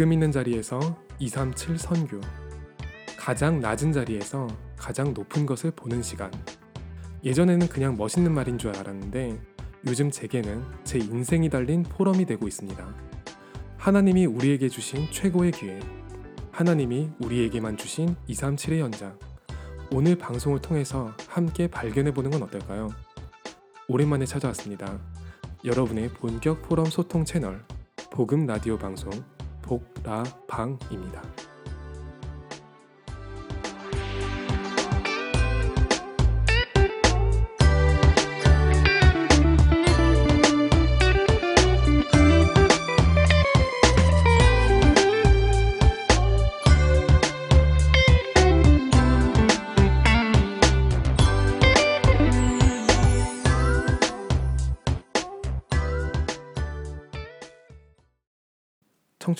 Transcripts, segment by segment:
지금 있는 자리에서 237 선교. 가장 낮은 자리에서 가장 높은 것을 보는 시간. 예전에는 그냥 멋있는 말인 줄 알았는데 요즘 제게는 제 인생이 달린 포럼이 되고 있습니다. 하나님이 우리에게 주신 최고의 기회. 하나님이 우리에게만 주신 237의 연장. 오늘 방송을 통해서 함께 발견해 보는 건 어떨까요? 오랜만에 찾아왔습니다. 여러분의 본격 포럼 소통 채널 복음 라디오 방송 복라방입니다.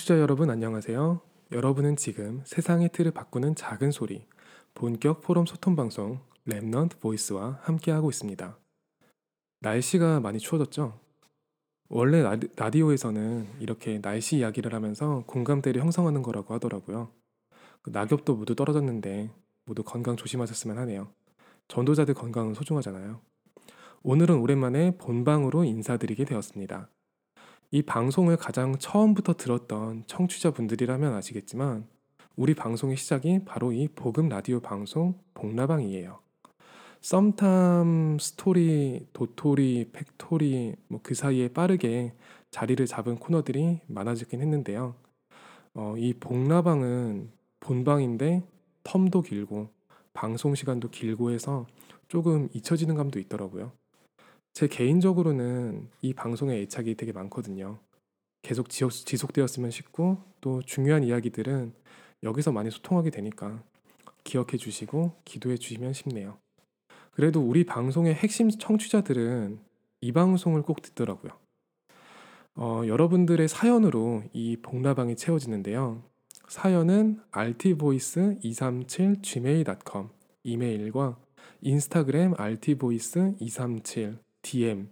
청취자 여러분 안녕하세요. 여러분은 지금 세상의 틀을 바꾸는 작은 소리 본격 포럼 소통 방송 Remnant Voice와 함께하고 있습니다. 날씨가 많이 추워졌죠? 원래 라디, 라디오에서는 이렇게 날씨 이야기를 하면서 공감대를 형성하는 거라고 하더라고요. 그 낙엽도 모두 떨어졌는데 모두 건강 조심하셨으면 하네요. 전도자들 건강은 소중하잖아요. 오늘은 오랜만에 본방으로 인사드리게 되었습니다. 이 방송을 가장 처음부터 들었던 청취자분들이라면 아시겠지만 우리 방송의 시작이 바로 이 복음 라디오 방송 복라방이에요. 썸탐 스토리, 도토리, factory 뭐 그 사이에 빠르게 자리를 잡은 코너들이 많아지긴 했는데요. 어, 이 복라방은 본방인데 term도 길고 방송 시간도 길고 해서 조금 잊혀지는 감도 있더라고요. 제 개인적으로는 이 방송에 애착이 되게 많거든요. 계속 지속, 되었으면 싶고 또 중요한 이야기들은 여기서 많이 소통하게 되니까 기억해 주시고 기도해 주시면 싶네요. 그래도 우리 방송의 핵심 청취자들은 이 방송을 꼭 듣더라고요. 어, 여러분들의 사연으로 이 복라방이 채워지는데요. 사연은 rtvoice237gmail.com 이메일과 인스타그램 rtvoice237 DM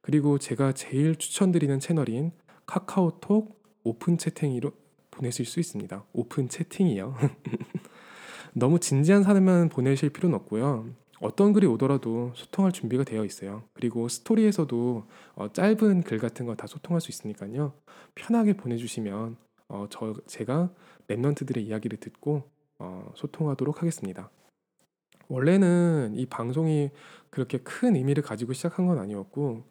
그리고 제가 제일 추천드리는 채널인 카카오톡 오픈 채팅으로 보내실 수 있습니다. 오픈 채팅이요. 너무 진지한 사연만 보내실 필요는 없고요. 어떤 글이 오더라도 소통할 준비가 되어 있어요. 그리고 스토리에서도 어, 짧은 글 같은 거 다 소통할 수 있으니까요. 편하게 보내주시면 어, 저 제가 랩런트들의 이야기를 듣고 어, 소통하도록 하겠습니다. 원래는 이 방송이 그렇게 큰 의미를 가지고 시작한 건 아니었고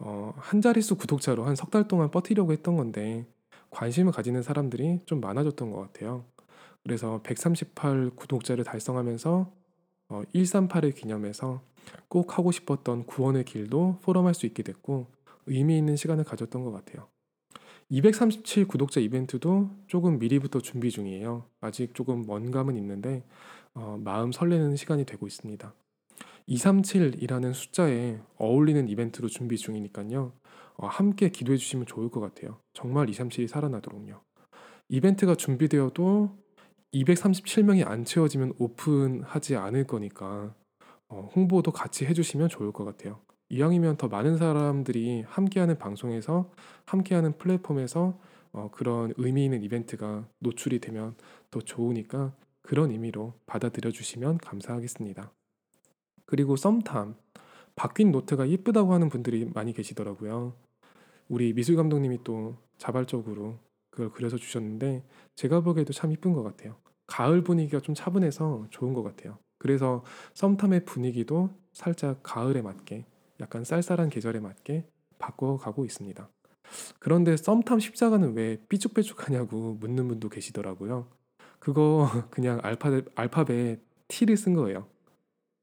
어, 한 자릿수 구독자로 한 석 달 동안 버티려고 했던 건데 관심을 가지는 사람들이 좀 많아졌던 것 같아요. 그래서 138 구독자를 달성하면서 어, 138을 기념해서 꼭 하고 싶었던 구원의 길도 포럼할 수 있게 됐고 의미 있는 시간을 가졌던 것 같아요. 237 구독자 이벤트도 조금 미리부터 준비 중이에요. 아직 조금 먼 감은 있는데 어, 마음 설레는 시간이 되고 있습니다. 237이라는 숫자에 어울리는 이벤트로 준비 중이니까요. 어, 함께 기도해 주시면 좋을 것 같아요. 정말 237이 살아나도록요. 이벤트가 준비되어도 237명이 안 채워지면 오픈하지 않을 거니까 어, 홍보도 같이 해주시면 좋을 것 같아요. 이왕이면 더 많은 사람들이 함께하는 방송에서 함께하는 플랫폼에서 어, 그런 의미 있는 이벤트가 노출이 되면 더 좋으니까 그런 의미로 받아들여 주시면 감사하겠습니다. 그리고 썸탐 바뀐 노트가 예쁘다고 하는 분들이 많이 계시더라고요. 우리 미술 감독님이 또 자발적으로 그걸 그려서 주셨는데 제가 보기에도 참 이쁜 것 같아요. 가을 분위기가 좀 차분해서 좋은 것 같아요. 그래서 썸탐의 분위기도 살짝 가을에 맞게 약간 쌀쌀한 계절에 맞게 바꿔가고 있습니다. 그런데 썸탐 십자가는 왜 삐죽빼죽하냐고 묻는 분도 계시더라고요. 그거 그냥 알파벳, 알파벳 T를 쓴 거예요.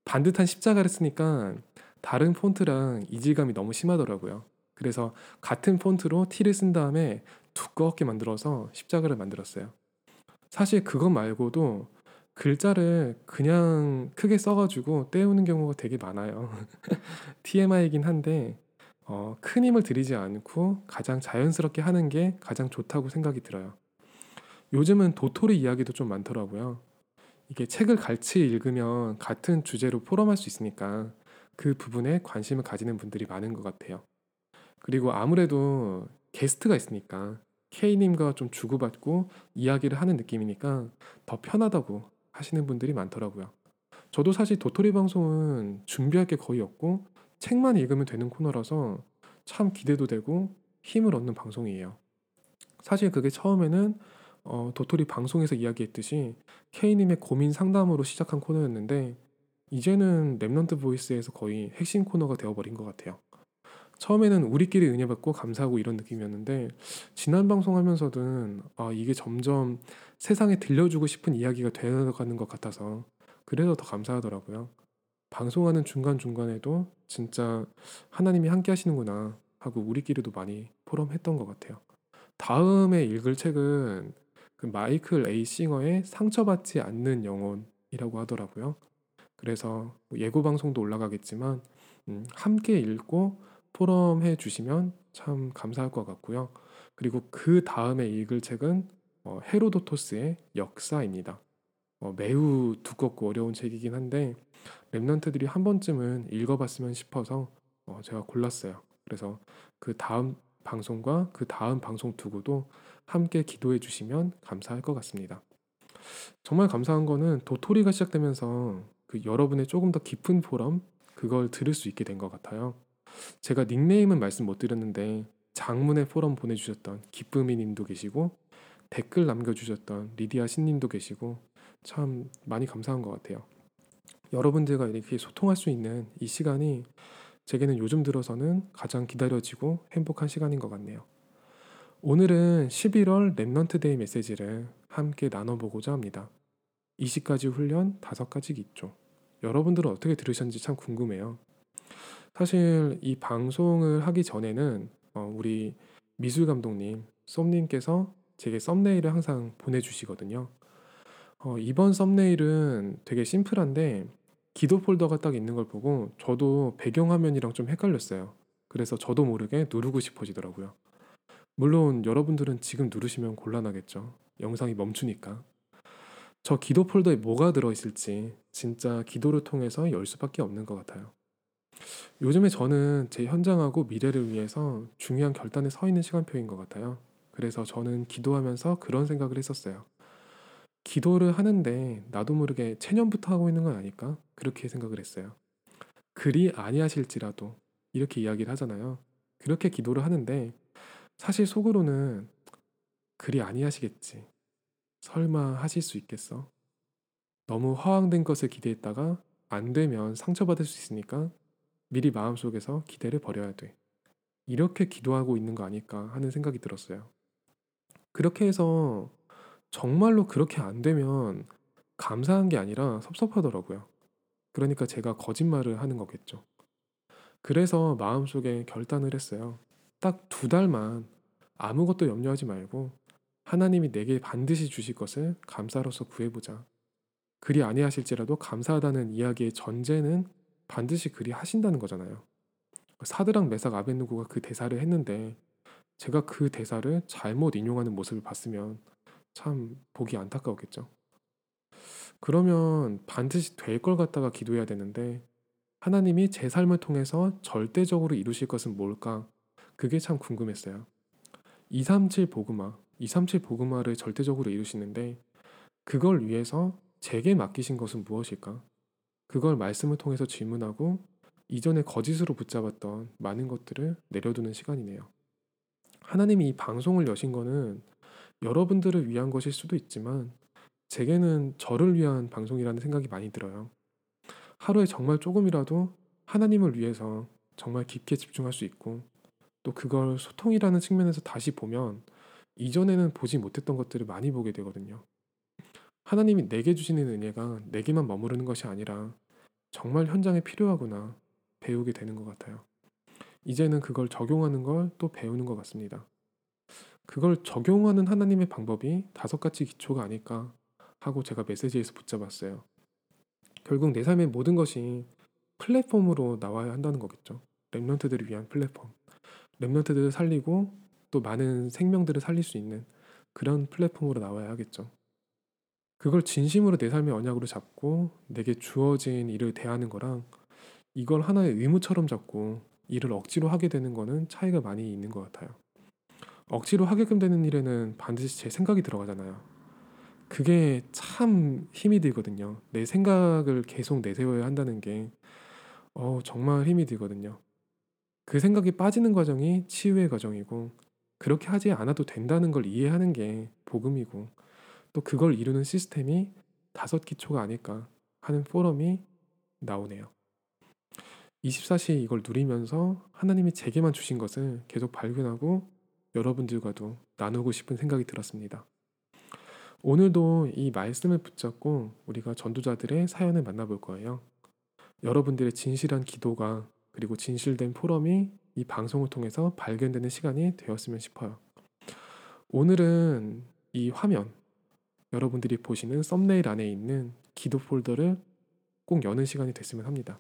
반듯한 십자가를 쓰니까 다른 폰트랑 이질감이 너무 심하더라고요. 그래서 같은 폰트로 T를 쓴 다음에 두껍게 만들어서 십자가를 만들었어요. 사실 그것 말고도 글자를 그냥 크게 써가지고 떼우는 경우가 되게 많아요. TMI이긴 한데 어, 큰 힘을 들이지 않고 가장 자연스럽게 하는 게 가장 좋다고 생각이 들어요. 요즘은 도토리 이야기도 좀 많더라고요. 이게 책을 같이 읽으면 같은 주제로 포럼할 수 있으니까 그 부분에 관심을 가지는 분들이 많은 것 같아요. 그리고 아무래도 게스트가 있으니까 K님과 좀 주고받고 이야기를 하는 느낌이니까 더 편하다고 하시는 분들이 많더라고요. 저도 사실 도토리 방송은 준비할 게 거의 없고 책만 읽으면 되는 코너라서 참 기대도 되고 힘을 얻는 방송이에요. 사실 그게 처음에는 어, 도토리 방송에서 이야기했듯이 K님의 고민 상담으로 시작한 코너였는데 이제는 Remnant Voice에서 거의 핵심 코너가 되어버린 것 같아요. 처음에는 우리끼리 은혜 받고 감사하고 이런 느낌이었는데 지난 방송하면서든 아 이게 점점 세상에 들려주고 싶은 이야기가 되어가는 것 같아서 그래서 더 감사하더라고요. 방송하는 중간 중간에도 진짜 하나님이 함께 하시는구나 하고 우리끼리도 많이 포럼했던 것 같아요. 다음에 읽을 책은 그 마이클 에이 싱어의 상처받지 않는 영혼이라고 하더라고요. 그래서 뭐 예고 방송도 올라가겠지만 음, 함께 읽고 포럼해 주시면 참 감사할 것 같고요. 그리고 그 다음에 읽을 책은 어, 헤로도토스의 역사입니다. 어, 매우 두껍고 어려운 책이긴 한데 랩런트들이 한 번쯤은 읽어봤으면 싶어서 어, 제가 골랐어요. 그래서 그 다음 방송과 그 다음 방송 두고도 함께 기도해 주시면 감사할 것 같습니다. 정말 감사한 거는 도토리가 시작되면서 그 여러분의 조금 더 깊은 포럼 그걸 들을 수 있게 된 것 같아요. 제가 닉네임은 말씀 못 드렸는데 장문의 포럼 보내주셨던 기쁨이 님도 계시고 댓글 남겨주셨던 리디아 신님도 계시고 참 많이 감사한 것 같아요. 여러분들과 이렇게 소통할 수 있는 이 시간이 제게는 요즘 들어서는 가장 기다려지고 행복한 시간인 것 같네요. 오늘은 11월 Remnant Day 메시지를 함께 나눠보고자 합니다. 20가지 훈련 5가지 기초. 여러분들은 어떻게 들으셨는지 참 궁금해요. 사실 이 방송을 하기 전에는 어, 우리 미술 감독님, 썸님께서 제게 thumbnail을 항상 보내주시거든요. 어, 이번 thumbnail은 되게 심플한데 기도 폴더가 딱 있는 걸 보고 저도 배경화면이랑 좀 헷갈렸어요. 그래서 저도 모르게 누르고 싶어지더라고요. 물론 여러분들은 지금 누르시면 곤란하겠죠. 영상이 멈추니까. 저 기도 폴더에 뭐가 들어있을지 진짜 기도를 통해서 열 수밖에 없는 것 같아요. 요즘에 저는 제 현장하고 미래를 위해서 중요한 결단에 서 있는 시간표인 것 같아요. 그래서 저는 기도하면서 그런 생각을 했었어요. 기도를 하는데 나도 모르게 체념부터 하고 있는 건 아닐까? 그렇게 생각을 했어요. 그리 아니하실지라도 이렇게 이야기를 하잖아요. 그렇게 기도를 하는데 사실 속으로는 그리 아니하시겠지. 설마 하실 수 있겠어? 너무 허황된 것을 기대했다가 안 되면 상처받을 수 있으니까 미리 마음속에서 기대를 버려야 돼. 이렇게 기도하고 있는 거 아닐까 하는 생각이 들었어요. 그렇게 해서 정말로 그렇게 안 되면 감사한 게 아니라 섭섭하더라고요. 그러니까 제가 거짓말을 하는 거겠죠. 그래서 마음속에 결단을 했어요. 딱 두 달만 아무것도 염려하지 말고 하나님이 내게 반드시 주실 것을 감사로서 구해보자. 그리 아니하실지라도 감사하다는 이야기의 전제는 반드시 그리 하신다는 거잖아요. 사드랑 메삭 아벤누고가 그 대사를 했는데 제가 그 대사를 잘못 인용하는 모습을 봤으면 참 보기 안타까웠겠죠. 그러면 반드시 될 걸 갖다가 기도해야 되는데 하나님이 제 삶을 통해서 절대적으로 이루실 것은 뭘까? 그게 참 궁금했어요. 237 보그마, 237 보그마를 절대적으로 이루시는데 그걸 위해서 제게 맡기신 것은 무엇일까? 그걸 말씀을 통해서 질문하고 이전에 거짓으로 붙잡았던 많은 것들을 내려두는 시간이네요. 하나님이 이 방송을 여신 거는 여러분들을 위한 것일 수도 있지만 제게는 저를 위한 방송이라는 생각이 많이 들어요. 하루에 정말 조금이라도 하나님을 위해서 정말 깊게 집중할 수 있고 또 그걸 소통이라는 측면에서 다시 보면 이전에는 보지 못했던 것들을 많이 보게 되거든요. 하나님이 내게 주시는 은혜가 내게만 머무르는 것이 아니라 정말 현장에 필요하구나 배우게 되는 것 같아요. 이제는 그걸 적용하는 걸 또 배우는 것 같습니다. 그걸 적용하는 하나님의 방법이 다섯 가지 기초가 아닐까 하고 제가 메시지에서 붙잡았어요. 결국 내 삶의 모든 것이 플랫폼으로 나와야 한다는 거겠죠. 랩런트들을 위한 플랫폼. 랩런트들을 살리고 또 많은 생명들을 살릴 수 있는 그런 플랫폼으로 나와야 하겠죠. 그걸 진심으로 내 삶의 언약으로 잡고 내게 주어진 일을 대하는 거랑 이걸 하나의 의무처럼 잡고 일을 억지로 하게 되는 거는 차이가 많이 있는 것 같아요. 억지로 하게끔 되는 일에는 반드시 제 생각이 들어가잖아요. 그게 참 힘이 들거든요. 내 생각을 계속 내세워야 한다는 게 어, 정말 힘이 들거든요. 그 생각이 빠지는 과정이 치유의 과정이고 그렇게 하지 않아도 된다는 걸 이해하는 게 복음이고 또 그걸 이루는 시스템이 다섯 기초가 아닐까 하는 포럼이 나오네요. 24시 이걸 누리면서 하나님이 제게만 주신 것을 계속 발견하고 여러분들과도 나누고 싶은 생각이 들었습니다. 오늘도 이 말씀을 붙잡고 우리가 전도자들의 사연을 만나볼 거예요. 여러분들의 진실한 기도가 그리고 진실된 포럼이 이 방송을 통해서 발견되는 시간이 되었으면 싶어요. 오늘은 이 화면, 여러분들이 보시는 썸네일 안에 있는 기도 폴더를 꼭 여는 시간이 됐으면 합니다.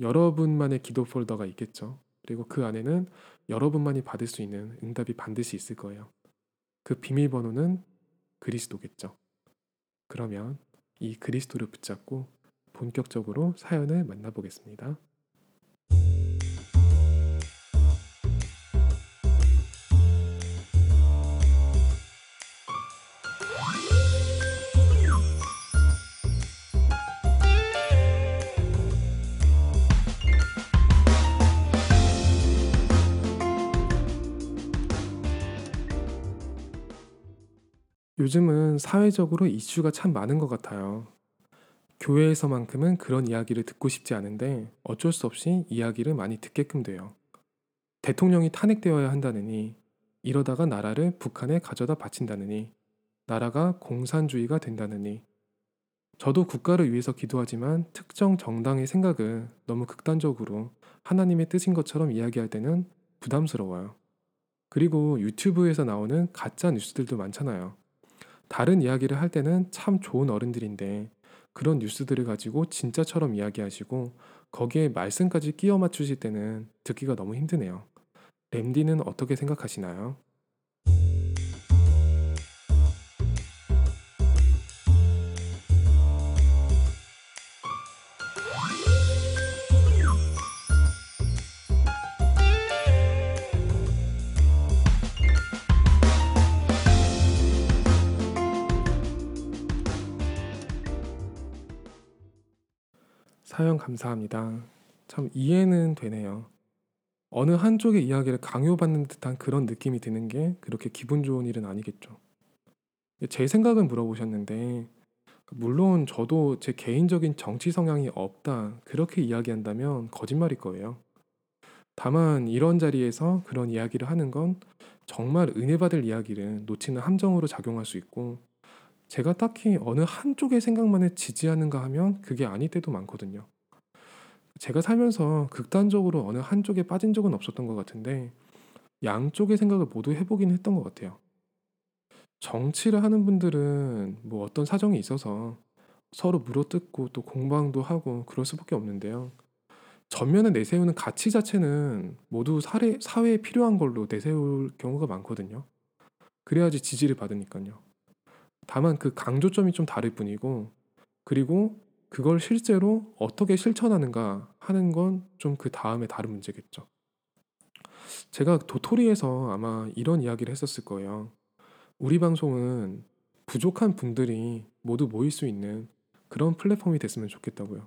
여러분만의 기도 폴더가 있겠죠. 그리고 그 안에는 여러분만이 받을 수 있는 응답이 반드시 있을 거예요. 그 비밀번호는 그리스도겠죠. 그러면 이 그리스도를 붙잡고 본격적으로 사연을 만나보겠습니다. 요즘은 사회적으로 이슈가 참 많은 것 같아요. 교회에서만큼은 그런 이야기를 듣고 싶지 않은데 어쩔 수 없이 이야기를 많이 듣게끔 돼요. 대통령이 탄핵되어야 한다느니 이러다가 나라를 북한에 가져다 바친다느니 나라가 공산주의가 된다느니 저도 국가를 위해서 기도하지만 특정 정당의 생각을 너무 극단적으로 하나님의 뜻인 것처럼 이야기할 때는 부담스러워요. 그리고 유튜브에서 나오는 가짜 뉴스들도 많잖아요. 다른 이야기를 할 때는 참 좋은 어른들인데 그런 뉴스들을 가지고 진짜처럼 이야기하시고 거기에 말씀까지 끼워 맞추실 때는 듣기가 너무 힘드네요. 램디는 어떻게 생각하시나요? 사연 감사합니다. 참 이해는 되네요. 어느 한쪽의 이야기를 강요받는 듯한 그런 느낌이 드는 게 그렇게 기분 좋은 일은 아니겠죠. 제 생각은 물어보셨는데, 물론 저도 제 개인적인 정치 성향이 없다, 그렇게 이야기한다면 거짓말일 거예요. 다만 이런 자리에서 그런 이야기를 하는 건 정말 은혜 받을 이야기를 놓치는 함정으로 작용할 수 있고, 제가 딱히 어느 한쪽의 생각만을 지지하는가 하면 그게 아닐 때도 많거든요. 제가 살면서 극단적으로 어느 한쪽에 빠진 적은 없었던 것 같은데 양쪽의 생각을 모두 해보긴 했던 것 같아요. 정치를 하는 분들은 뭐 어떤 사정이 있어서 서로 물어뜯고 또 공방도 하고 그럴 수밖에 없는데요. 전면에 내세우는 가치 자체는 모두 사회, 사회에 필요한 걸로 내세울 경우가 많거든요. 그래야지 지지를 받으니까요. 다만 그 강조점이 좀 다를 뿐이고 그리고 그걸 실제로 어떻게 실천하는가 하는 건 좀 그 다음에 다른 문제겠죠. 제가 도토리에서 아마 이런 이야기를 했었을 거예요. 우리 방송은 부족한 분들이 모두 모일 수 있는 그런 플랫폼이 됐으면 좋겠다고요.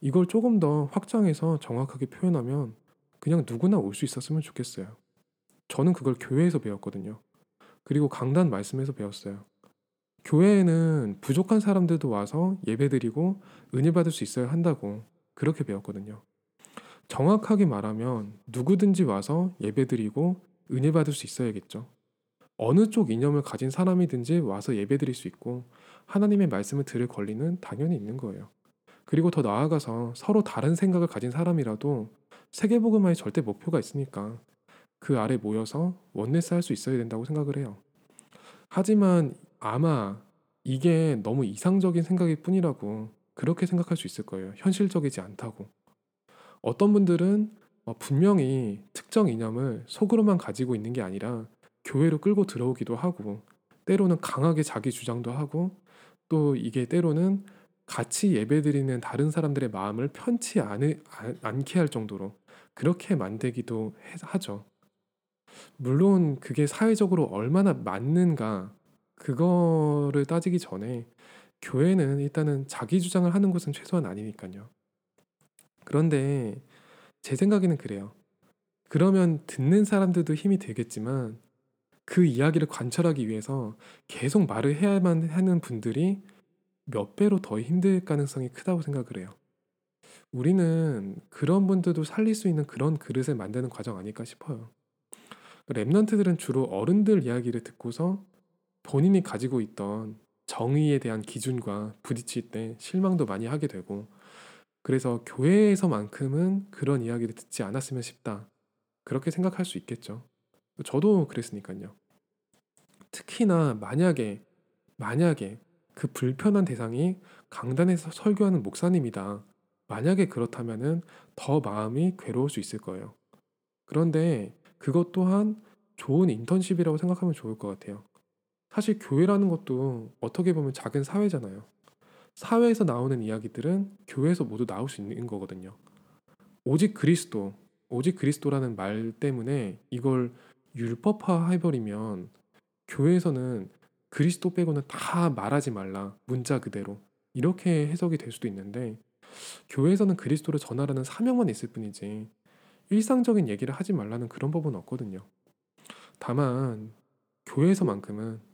이걸 조금 더 확장해서 정확하게 표현하면 그냥 누구나 올 수 있었으면 좋겠어요. 저는 그걸 교회에서 배웠거든요. 그리고 강단 말씀에서 배웠어요. 교회에는 부족한 사람들도 와서 예배드리고 은혜 받을 수 있어야 한다고 그렇게 배웠거든요. 정확하게 말하면 누구든지 와서 예배드리고 은혜 받을 수 있어야겠죠. 어느 쪽 이념을 가진 사람이든지 와서 예배드릴 수 있고 하나님의 말씀을 들을 권리는 당연히 있는 거예요. 그리고 더 나아가서 서로 다른 생각을 가진 사람이라도 세계복음화의 절대 목표가 있으니까 그 아래 모여서 원네스 할 수 있어야 된다고 생각을 해요. 하지만 아마 이게 너무 이상적인 생각일 뿐이라고 그렇게 생각할 수 있을 거예요. 현실적이지 않다고. 어떤 분들은 어, 분명히 특정 이념을 속으로만 가지고 있는 게 아니라 교회로 끌고 들어오기도 하고 때로는 강하게 자기 주장도 하고 또 이게 때로는 같이 예배드리는 다른 사람들의 마음을 편치 않, 않게 할 정도로 그렇게 만들기도 하죠. 물론 그게 사회적으로 얼마나 맞는가 그거를 따지기 전에 교회는 일단은 자기 주장을 하는 곳은 최소한 아니니까요. 그런데 제 생각에는 그래요. 그러면 듣는 사람들도 힘이 되겠지만 그 이야기를 관철하기 위해서 계속 말을 해야만 하는 분들이 몇 배로 더 힘들 가능성이 크다고 생각을 해요. 우리는 그런 분들도 살릴 수 있는 그런 그릇을 만드는 과정 아닐까 싶어요. 랩런트들은 주로 어른들 이야기를 듣고서 본인이 가지고 있던 정의에 대한 기준과 부딪힐 때 실망도 많이 하게 되고 그래서 교회에서만큼은 그런 이야기를 듣지 않았으면 싶다. 그렇게 생각할 수 있겠죠. 저도 그랬으니까요. 특히나 만약에 만약에 그 불편한 대상이 강단에서 설교하는 목사님이다. 만약에 그렇다면은 더 마음이 괴로울 수 있을 거예요. 그런데 그것 또한 좋은 인턴십이라고 생각하면 좋을 것 같아요. 사실 교회라는 것도 어떻게 보면 작은 사회잖아요. 사회에서 나오는 이야기들은 교회에서 모두 나올 수 있는 거거든요. 오직 그리스도, 오직 그리스도라는 말 때문에 이걸 율법화 해버리면 교회에서는 그리스도 빼고는 다 말하지 말라 문자 그대로 이렇게 해석이 될 수도 있는데 교회에서는 그리스도를 전하라는 사명만 있을 뿐이지 일상적인 얘기를 하지 말라는 그런 법은 없거든요. 다만 교회에서만큼은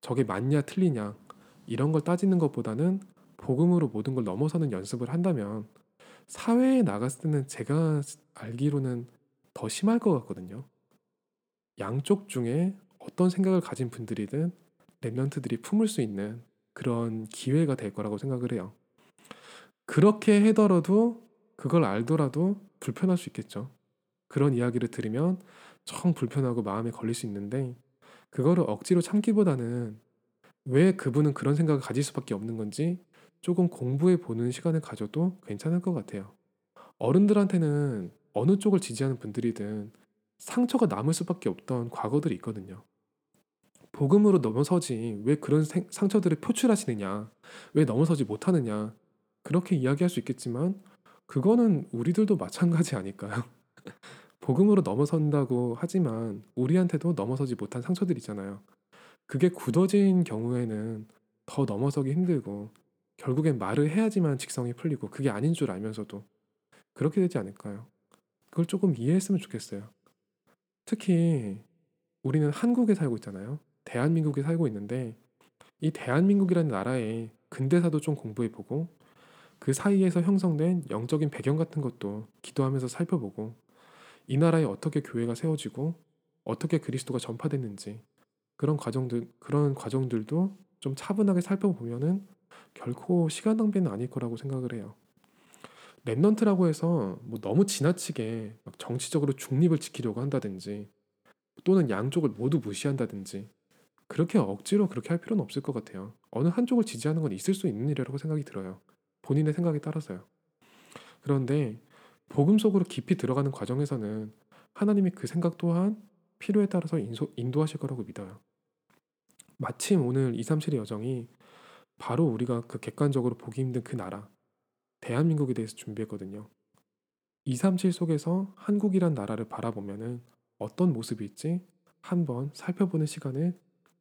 저게 맞냐 틀리냐 이런 걸 따지는 것보다는 복음으로 모든 걸 넘어서는 연습을 한다면 사회에 나갔을 때는 제가 알기로는 더 심할 것 같거든요. 양쪽 중에 어떤 생각을 가진 분들이든 랩런트들이 품을 수 있는 그런 기회가 될 거라고 생각을 해요. 그렇게 해더라도 그걸 알더라도 불편할 수 있겠죠. 그런 이야기를 들으면 정 불편하고 마음에 걸릴 수 있는데 그거를 억지로 참기보다는 왜 그분은 그런 생각을 가질 수밖에 없는 건지 조금 공부해 보는 시간을 가져도 괜찮을 것 같아요. 어른들한테는 어느 쪽을 지지하는 분들이든 상처가 남을 수밖에 없던 과거들이 있거든요. 복음으로 넘어서지 왜 그런 생, 상처들을 표출하시느냐, 왜 넘어서지 못하느냐, 그렇게 이야기할 수 있겠지만 그거는 우리들도 마찬가지 아닐까요? 복음으로 넘어선다고 하지만 우리한테도 넘어서지 못한 상처들 있잖아요. 그게 굳어진 경우에는 더 넘어서기 힘들고 결국엔 말을 해야지만 직성이 풀리고 그게 아닌 줄 알면서도 그렇게 되지 않을까요? 그걸 조금 이해했으면 좋겠어요. 특히 우리는 한국에 살고 있잖아요. 대한민국에 살고 있는데 이 대한민국이라는 나라의 근대사도 좀 공부해보고 그 사이에서 형성된 영적인 배경 같은 것도 기도하면서 살펴보고 이 나라에 어떻게 교회가 세워지고 어떻게 그리스도가 전파됐는지 그런 과정들 그런 과정들도 좀 차분하게 살펴보면은 결코 시간 낭비는 아닐 거라고 생각을 해요. 랩넌트라고 해서 뭐 너무 지나치게 정치적으로 중립을 지키려고 한다든지 또는 양쪽을 모두 무시한다든지 그렇게 억지로 그렇게 할 필요는 없을 것 같아요. 어느 한쪽을 지지하는 건 있을 수 있는 일이라고 생각이 들어요. 본인의 생각에 따라서요. 그런데 복음 속으로 깊이 들어가는 과정에서는 하나님이 그 생각 또한 필요에 따라서 인소, 인도하실 거라고 믿어요. 마침 오늘 237의 여정이 바로 우리가 그 객관적으로 보기 힘든 그 나라, 대한민국에 대해서 준비했거든요. 237 속에서 한국이란 나라를 바라보면은 어떤 모습일지 한번 살펴보는 시간을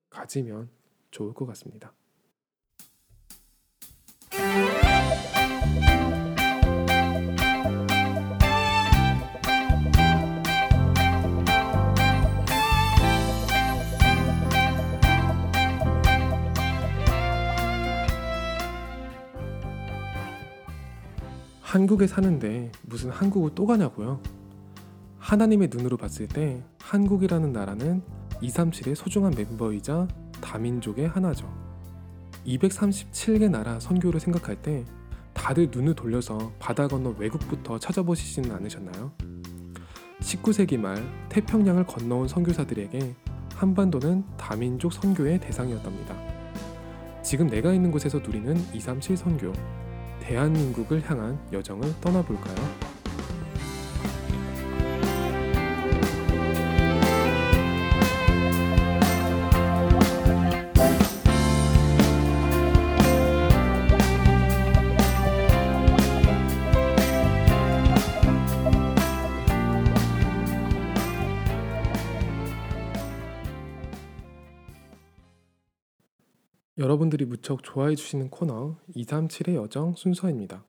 가지면 좋을 것 같습니다. 한국에 사는데 무슨 한국을 또 가냐고요? 하나님의 눈으로 봤을 때 한국이라는 나라는 237의 소중한 멤버이자 다민족의 하나죠. 237개 나라 선교를 생각할 때 다들 눈을 돌려서 바다 건너 외국부터 찾아보시지는 않으셨나요? 19세기 말 태평양을 건너온 선교사들에게 한반도는 다민족 선교의 대상이었답니다. 지금 내가 있는 곳에서 누리는 237 선교, 대한민국을 향한 여정을 떠나볼까요? 여러분들이 무척 좋아해 주시는 코너 237의 여정 순서입니다.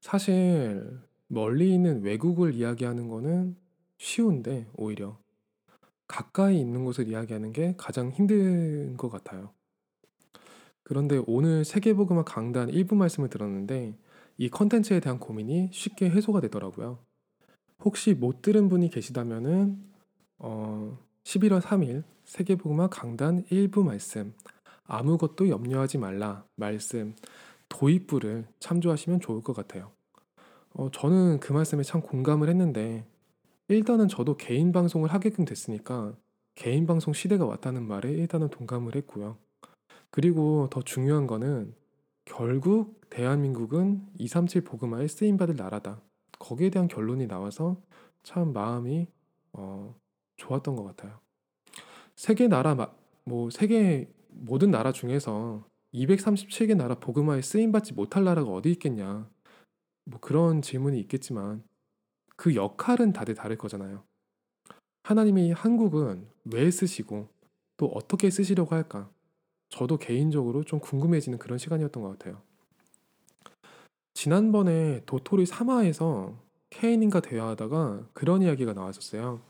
사실 멀리 있는 외국을 이야기하는 거는 쉬운데 오히려 가까이 있는 곳을 이야기하는 게 가장 힘든 것 같아요. 그런데 오늘 세계복음화 강단 1부 말씀을 들었는데 이 컨텐츠에 대한 고민이 쉽게 해소가 되더라고요. 혹시 못 들은 분이 계시다면은 어, 11월 3일 세계복음화 강단 1부 말씀 아무것도 염려하지 말라 말씀 도입부를 참조하시면 좋을 것 같아요. 어, 저는 그 말씀에 참 공감을 했는데 일단은 저도 개인 방송을 하게끔 됐으니까 개인 방송 시대가 왔다는 말에 일단은 동감을 했고요. 그리고 더 중요한 거는 결국 대한민국은 237 복음화에 쓰임 받을 나라다. 거기에 대한 결론이 나와서 참 마음이 어, 좋았던 것 같아요. 세계 나라 뭐 세계 모든 나라 중에서 237개 나라 복음화에 쓰임 받지 못할 나라가 어디 있겠냐. 뭐 그런 질문이 있겠지만 그 역할은 다들 다를 거잖아요. 하나님이 한국은 왜 쓰시고 또 어떻게 쓰시려고 할까? 저도 개인적으로 좀 궁금해지는 그런 시간이었던 것 같아요. 지난번에 도토리 3화에서 케인님과 대화하다가 그런 이야기가 나왔었어요.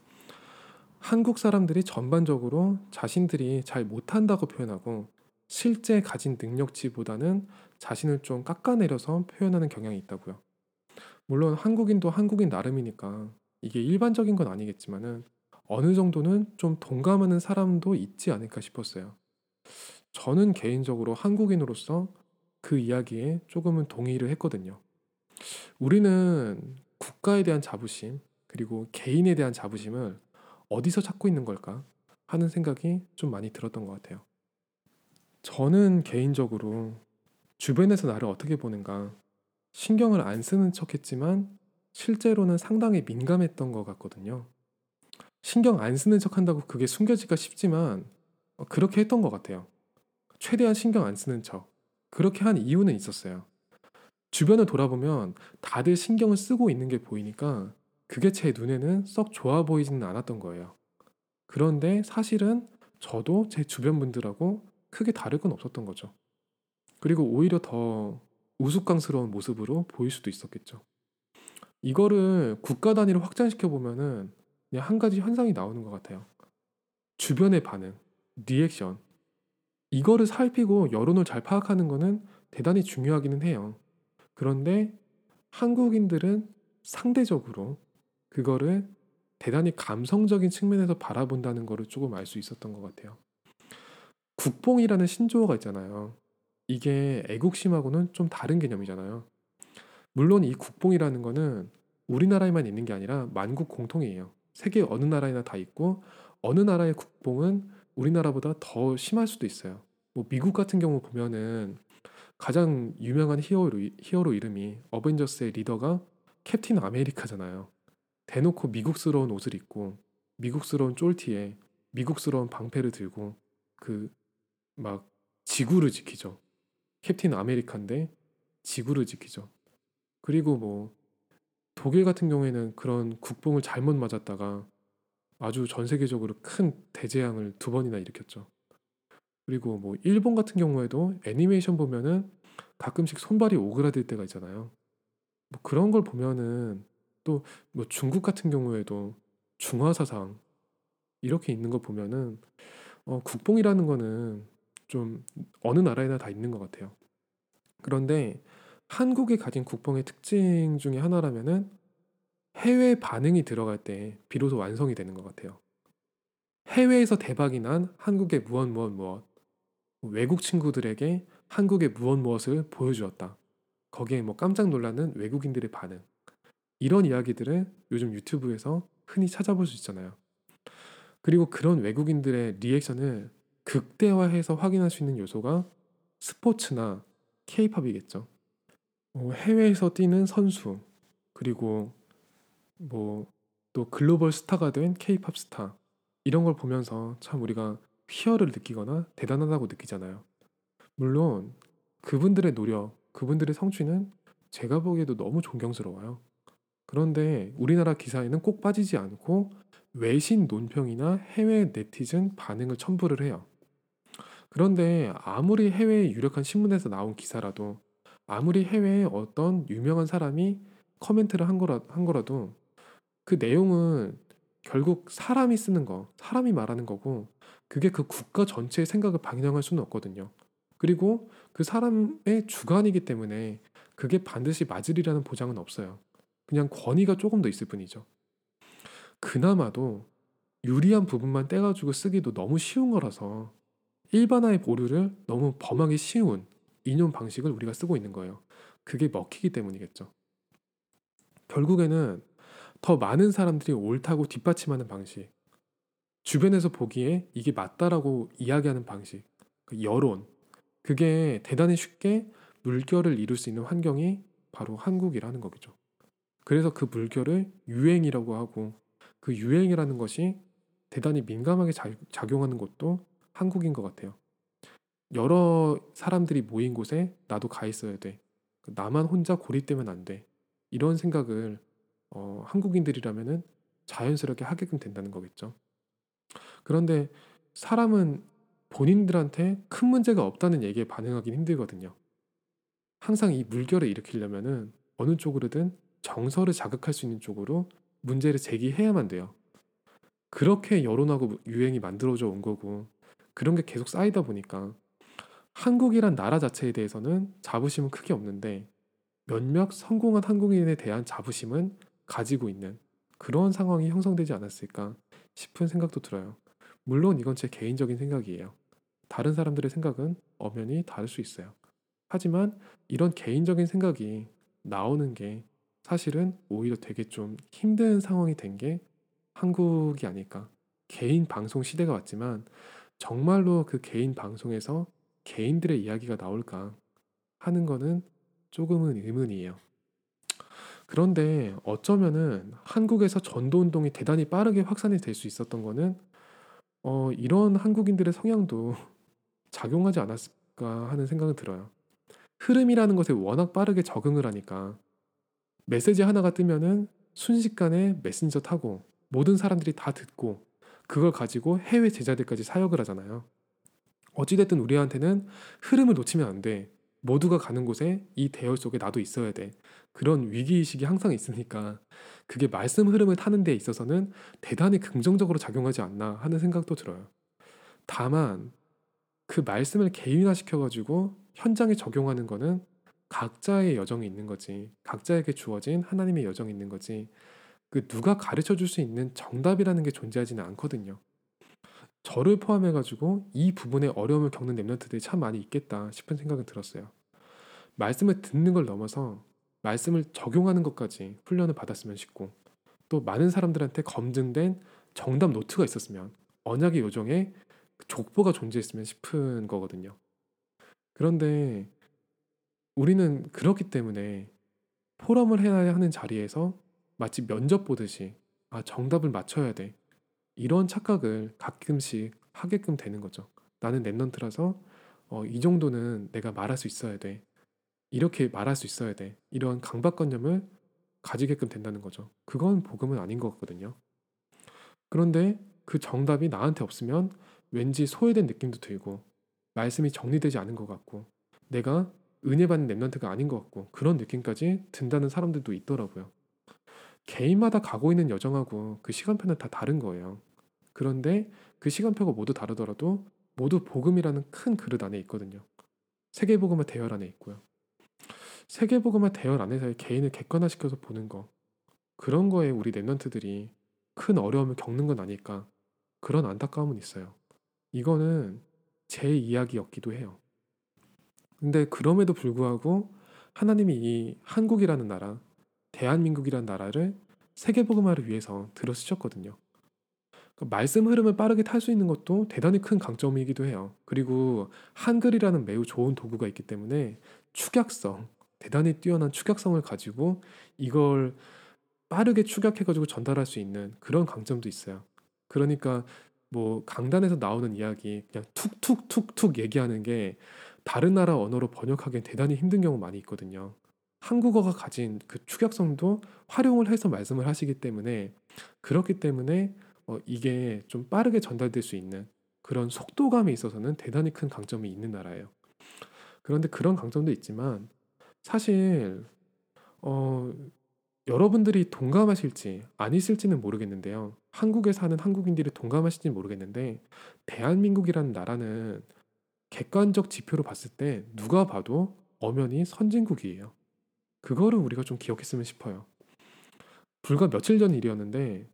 한국 사람들이 전반적으로 자신들이 잘 못한다고 표현하고 실제 가진 능력치보다는 자신을 좀 깎아내려서 표현하는 경향이 있다고요. 물론 한국인도 한국인 나름이니까 이게 일반적인 건 아니겠지만은 어느 정도는 좀 동감하는 사람도 있지 않을까 싶었어요. 저는 개인적으로 한국인으로서 그 이야기에 조금은 동의를 했거든요. 우리는 국가에 대한 자부심, 그리고 개인에 대한 자부심을 어디서 찾고 있는 걸까 하는 생각이 좀 많이 들었던 것 같아요. 저는 개인적으로 주변에서 나를 어떻게 보는가 신경을 안 쓰는 척 했지만 실제로는 상당히 민감했던 것 같거든요. 신경 안 쓰는 척 한다고 그게 숨겨질까 싶지만 그렇게 했던 것 같아요. 최대한 신경 안 쓰는 척. 그렇게 한 이유는 있었어요. 주변을 돌아보면 다들 신경을 쓰고 있는 게 보이니까 그게 제 눈에는 썩 좋아 보이지는 않았던 거예요. 그런데 사실은 저도 제 주변 분들하고 크게 다를 건 없었던 거죠. 그리고 오히려 더 우스꽝스러운 모습으로 보일 수도 있었겠죠. 이거를 국가 단위로 확장시켜 보면은 그냥 한 가지 현상이 나오는 것 같아요. 주변의 반응, 리액션, 이거를 살피고 여론을 잘 파악하는 거는 대단히 중요하기는 해요. 그런데 한국인들은 상대적으로 그거를 대단히 감성적인 측면에서 바라본다는 거를 조금 알 수 있었던 것 같아요. 국뽕이라는 신조어가 있잖아요. 이게 애국심하고는 좀 다른 개념이잖아요. 물론 이 국뽕이라는 거는 우리나라에만 있는 게 아니라 만국 공통이에요. 세계 어느 나라에나 다 있고 어느 나라의 국뽕은 우리나라보다 더 심할 수도 있어요. 뭐 미국 같은 경우 보면은 가장 유명한 히어로, 히어로 이름이 어벤져스의 리더가 캡틴 아메리카잖아요. 대놓고 미국스러운 옷을 입고 미국스러운 쫄티에 미국스러운 방패를 들고 그 막 지구를 지키죠. 캡틴 아메리카인데 지구를 지키죠. 그리고 뭐 독일 같은 경우에는 그런 국뽕을 잘못 맞았다가 아주 전 세계적으로 큰 대재앙을 두 번이나 일으켰죠. 그리고 뭐 일본 같은 경우에도 애니메이션 보면은 가끔씩 손발이 오그라들 때가 있잖아요. 뭐 그런 걸 보면은 또 뭐 중국 같은 경우에도 중화 사상 이렇게 있는 거 보면은 어, 국뽕이라는 거는 좀 어느 나라에나 다 있는 것 같아요. 그런데 한국이 가진 국뽕의 특징 중에 하나라면은 해외 반응이 들어갈 때 비로소 완성이 되는 것 같아요. 해외에서 대박이 난 한국의 무엇 무엇 무엇 외국 친구들에게 한국의 무엇 무엇을 보여주었다. 거기에 뭐 깜짝 놀라는 외국인들의 반응 이런 이야기들을 요즘 유튜브에서 흔히 찾아볼 수 있잖아요. 그리고 그런 외국인들의 리액션을 극대화해서 확인할 수 있는 요소가 스포츠나 케이팝이겠죠. 뭐 해외에서 뛰는 선수 그리고 뭐 또 글로벌 스타가 된 케이팝 스타 이런 걸 보면서 참 우리가 희열을 느끼거나 대단하다고 느끼잖아요. 물론 그분들의 노력, 그분들의 성취는 제가 보기에도 너무 존경스러워요. 그런데 우리나라 기사에는 꼭 빠지지 않고 외신 논평이나 해외 네티즌 반응을 첨부를 해요. 그런데 아무리 해외의 유력한 신문에서 나온 기사라도 아무리 해외에 어떤 유명한 사람이 코멘트를 한 거라 한 거라도 그 내용은 결국 사람이 쓰는 거, 사람이 말하는 거고 그게 그 국가 전체의 생각을 방영할 수는 없거든요. 그리고 그 사람의 주관이기 때문에 그게 반드시 맞으리라는 보장은 없어요. 그냥 권위가 조금 더 있을 뿐이죠. 그나마도 유리한 부분만 떼가지고 쓰기도 너무 쉬운 거라서 일반화의 보류를 너무 범하기 쉬운 인용 방식을 우리가 쓰고 있는 거예요. 그게 먹히기 때문이겠죠. 결국에는 더 많은 사람들이 옳다고 뒷받침하는 방식, 주변에서 보기에 이게 맞다라고 이야기하는 방식, 그 여론, 그게 대단히 쉽게 물결을 이룰 수 있는 환경이 바로 한국이라는 거겠죠. 그래서 그 물결을 유행이라고 하고 그 유행이라는 것이 대단히 민감하게 작용하는 곳도 한국인 것 같아요. 여러 사람들이 모인 곳에 나도 가 있어야 돼. 나만 혼자 고립되면 안 돼. 이런 생각을 어, 한국인들이라면은 자연스럽게 하게끔 된다는 거겠죠. 그런데 사람은 본인들한테 큰 문제가 없다는 얘기에 반응하기는 힘들거든요. 항상 이 물결을 일으키려면은 어느 쪽으로든 정서를 자극할 수 있는 쪽으로 문제를 제기해야만 돼요. 그렇게 여론하고 유행이 만들어져 온 거고 그런 게 계속 쌓이다 보니까 한국이란 나라 자체에 대해서는 자부심은 크게 없는데 몇몇 성공한 한국인에 대한 자부심은 가지고 있는 그런 상황이 형성되지 않았을까 싶은 생각도 들어요. 물론 이건 제 개인적인 생각이에요. 다른 사람들의 생각은 엄연히 다를 수 있어요. 하지만 이런 개인적인 생각이 나오는 게 사실은 오히려 되게 좀 힘든 상황이 된 게 한국이 아닐까. 개인 방송 시대가 왔지만 정말로 그 개인 방송에서 개인들의 이야기가 나올까 하는 거는 조금은 의문이에요. 그런데 어쩌면은 한국에서 전도 운동이 대단히 빠르게 확산이 될 수 있었던 거는 어, 이런 한국인들의 성향도 작용하지 않았을까 하는 생각은 들어요. 흐름이라는 것에 워낙 빠르게 적응을 하니까 메시지 하나가 뜨면은 순식간에 메신저 타고 모든 사람들이 다 듣고 그걸 가지고 해외 제자들까지 사역을 하잖아요. 어찌됐든 우리한테는 흐름을 놓치면 안 돼. 모두가 가는 곳에 이 대열 속에 나도 있어야 돼. 그런 위기의식이 항상 있으니까 그게 말씀 흐름을 타는 데 있어서는 대단히 긍정적으로 작용하지 않나 하는 생각도 들어요. 다만 그 말씀을 개인화시켜가지고 현장에 적용하는 거는 각자의 여정이 있는 거지. 각자에게 주어진 하나님의 여정이 있는 거지. 그 누가 가르쳐 줄 수 있는 정답이라는 게 존재하지는 않거든요. 저를 포함해 가지고 이 부분에 어려움을 겪는 랩런트들이 참 많이 있겠다 싶은 생각은 들었어요. 말씀을 듣는 걸 넘어서 말씀을 적용하는 것까지 훈련을 받았으면 싶고 또 많은 사람들한테 검증된 정답 노트가 있었으면 언약의 요정에 족보가 존재했으면 싶은 거거든요. 그런데 우리는 그렇기 때문에 포럼을 해야 하는 자리에서 마치 면접 보듯이 아 정답을 맞춰야 돼 이런 착각을 가끔씩 하게끔 되는 거죠. 나는 랩런트라서 어, 이 정도는 내가 말할 수 있어야 돼. 이렇게 말할 수 있어야 돼. 이런 강박관념을 가지게끔 된다는 거죠. 그건 복음은 아닌 것 같거든요. 그런데 그 정답이 나한테 없으면 왠지 소외된 느낌도 들고 말씀이 정리되지 않은 것 같고 내가 은혜 받는 랩런트가 아닌 것 같고 그런 느낌까지 든다는 사람들도 있더라고요. 개인마다 가고 있는 여정하고 그 시간표는 다 다른 거예요. 그런데 그 시간표가 모두 다르더라도 모두 복음이라는 큰 그릇 안에 있거든요. 세계복음의 대열 안에 있고요. 세계복음의 대열 안에서의 개인을 객관화시켜서 보는 거 그런 거에 우리 랩런트들이 큰 어려움을 겪는 건 아닐까 그런 안타까움은 있어요. 이거는 제 이야기였기도 해요. 근데 그럼에도 불구하고 하나님이 이 한국이라는 나라, 대한민국이라는 나라를 세계복음화를 위해서 들어 쓰셨거든요. 그 말씀 흐름을 빠르게 탈 수 있는 것도 대단히 큰 강점이기도 해요. 그리고 한글이라는 매우 좋은 도구가 있기 때문에 축약성, 대단히 뛰어난 축약성을 가지고 이걸 빠르게 축약해가지고 전달할 수 있는 그런 강점도 있어요. 그러니까 뭐 강단에서 나오는 이야기 그냥 툭툭툭툭 얘기하는 게 다른 나라 언어로 번역하기엔 대단히 힘든 경우 많이 있거든요. 한국어가 가진 그 축약성도 활용을 해서 말씀을 하시기 때문에 그렇기 때문에 어, 이게 좀 빠르게 전달될 수 있는 그런 속도감에 있어서는 대단히 큰 강점이 있는 나라예요. 그런데 그런 강점도 있지만 사실 어 여러분들이 동감하실지 아니실지는 모르겠는데요. 한국에 사는 한국인들이 동감하실지 모르겠는데 대한민국이라는 나라는 객관적 지표로 봤을 때 누가 봐도 엄연히 선진국이에요. 그거를 우리가 좀 기억했으면 싶어요. 불과 며칠 전 일이었는데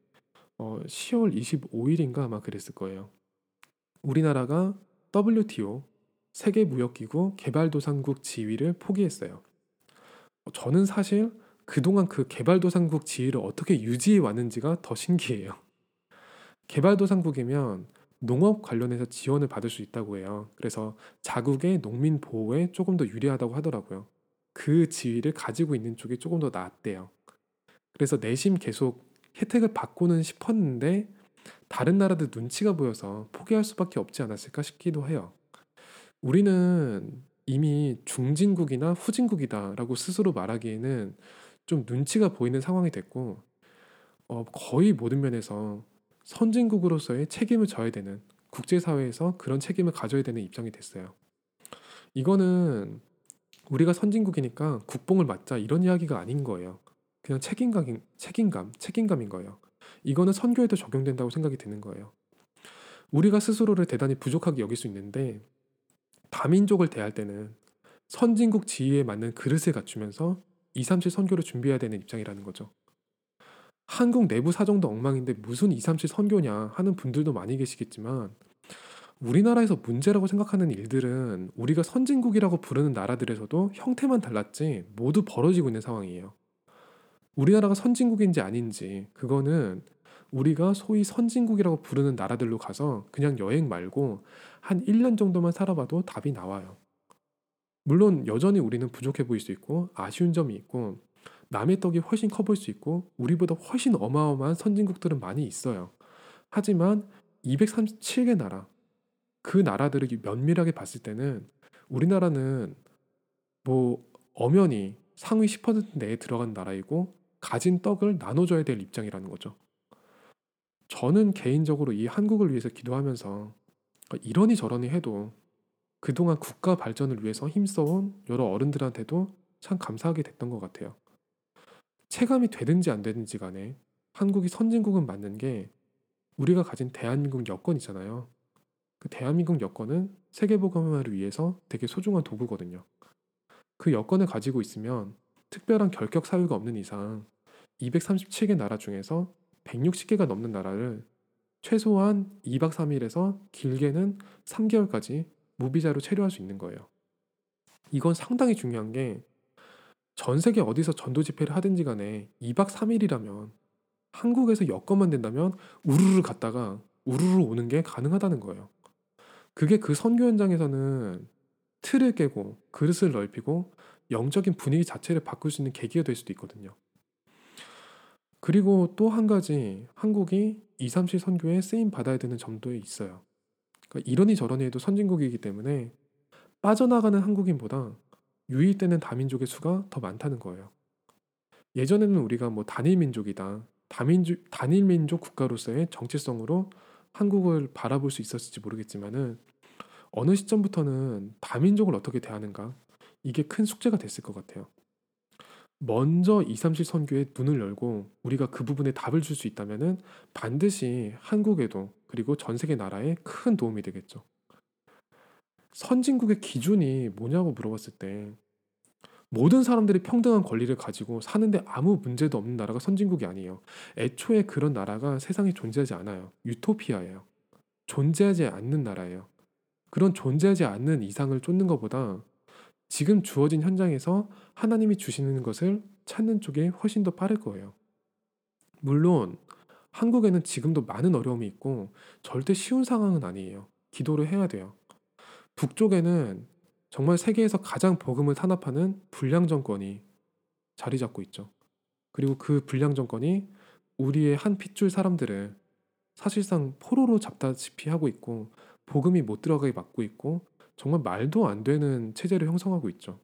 어, 10월 25일인가 아마 그랬을 거예요. 우리나라가 WTO 세계 무역기구 개발도상국 지위를 포기했어요. 저는 사실 그동안 그 개발도상국 지위를 어떻게 유지해 왔는지가 더 신기해요. 개발도상국이면 농업 관련해서 지원을 받을 수 있다고 해요. 그래서 자국의 농민 보호에 조금 더 유리하다고 하더라고요. 그 지위를 가지고 있는 쪽이 조금 더 낫대요. 그래서 내심 계속 혜택을 받고는 싶었는데 다른 나라들 눈치가 보여서 포기할 수밖에 없지 않았을까 싶기도 해요. 우리는 이미 중진국이나 후진국이다라고 스스로 말하기에는 좀 눈치가 보이는 상황이 됐고 어, 거의 모든 면에서 선진국으로서의 책임을 져야 되는 국제사회에서 그런 책임을 가져야 되는 입장이 됐어요. 이거는 우리가 선진국이니까 국뽕을 맞자 이런 이야기가 아닌 거예요. 그냥 책임감, 책임감, 책임감인 거예요. 이거는 선교에도 적용된다고 생각이 드는 거예요. 우리가 스스로를 대단히 부족하게 여길 수 있는데 다민족을 대할 때는 선진국 지위에 맞는 그릇을 갖추면서 2, 3칠 선교를 준비해야 되는 입장이라는 거죠. 한국 내부 사정도 엉망인데 무슨 2, 3칠 선교냐 하는 분들도 많이 계시겠지만 우리나라에서 문제라고 생각하는 일들은 우리가 선진국이라고 부르는 나라들에서도 형태만 달랐지 모두 벌어지고 있는 상황이에요. 우리나라가 선진국인지 아닌지 그거는 우리가 소위 선진국이라고 부르는 나라들로 가서 그냥 여행 말고 한 1년 정도만 살아봐도 답이 나와요. 물론 여전히 우리는 부족해 보일 수 있고 아쉬운 점이 있고 남의 떡이 훨씬 커 보일 수 있고 우리보다 훨씬 어마어마한 선진국들은 많이 있어요. 하지만 237개 나라 그 나라들을 면밀하게 봤을 때는 우리나라는 뭐 엄연히 상위 10% 내에 들어간 나라이고 가진 떡을 나눠줘야 될 입장이라는 거죠. 저는 개인적으로 이 한국을 위해서 기도하면서 이러니 저러니 해도 그동안 국가 발전을 위해서 힘써온 여러 어른들한테도 참 감사하게 됐던 것 같아요. 체감이 되든지 안 되든지 간에 한국이 선진국은 맞는 게 우리가 가진 대한민국 여건이잖아요. 그 대한민국 여건은 세계보건화를 위해서 되게 소중한 도구거든요. 그 여건을 가지고 있으면 특별한 결격 사유가 없는 이상 237개 나라 중에서 160개가 넘는 나라를 최소한 2박 3일에서 길게는 3개월까지 무비자로 체류할 수 있는 거예요. 이건 상당히 중요한 게 전 세계 어디서 전도 집회를 하든지 간에 2박 3일이라면 한국에서 여건만 된다면 우르르 갔다가 우르르 오는 게 가능하다는 거예요. 그게 그 선교 현장에서는 틀을 깨고 그릇을 넓히고 영적인 분위기 자체를 바꿀 수 있는 계기가 될 수도 있거든요. 그리고 또 한 가지 한국이 2, 3실 선교에 쓰임 받아야 되는 점도 있어요. 그러니까 이러니 저러니 해도 선진국이기 때문에 빠져나가는 한국인보다 유입되는 다민족의 수가 더 많다는 거예요. 예전에는 우리가 뭐 단일 민족이다, 다민족, 단일 민족 국가로서의 정체성으로 한국을 바라볼 수 있었을지 모르겠지만은 어느 시점부터는 다민족을 어떻게 대하는가 이게 큰 숙제가 됐을 것 같아요. 먼저 2, 3실 선교에 눈을 열고 우리가 그 부분에 답을 줄 수 있다면은 반드시 한국에도 그리고 전 세계 나라에 큰 도움이 되겠죠. 선진국의 기준이 뭐냐고 물어봤을 때 모든 사람들이 평등한 권리를 가지고 사는데 아무 문제도 없는 나라가 선진국이 아니에요. 애초에 그런 나라가 세상에 존재하지 않아요. 유토피아예요. 존재하지 않는 나라예요. 그런 존재하지 않는 이상을 쫓는 것보다 지금 주어진 현장에서 하나님이 주시는 것을 찾는 쪽이 훨씬 더 빠를 거예요. 물론 한국에는 지금도 많은 어려움이 있고 절대 쉬운 상황은 아니에요. 기도를 해야 돼요. 북쪽에는 정말 세계에서 가장 복음을 탄압하는 불량 정권이 자리 잡고 있죠. 그리고 그 불량 정권이 우리의 한 핏줄 사람들을 사실상 포로로 잡다시피 하고 있고 복음이 못 들어가게 막고 있고 정말 말도 안 되는 체제를 형성하고 있죠.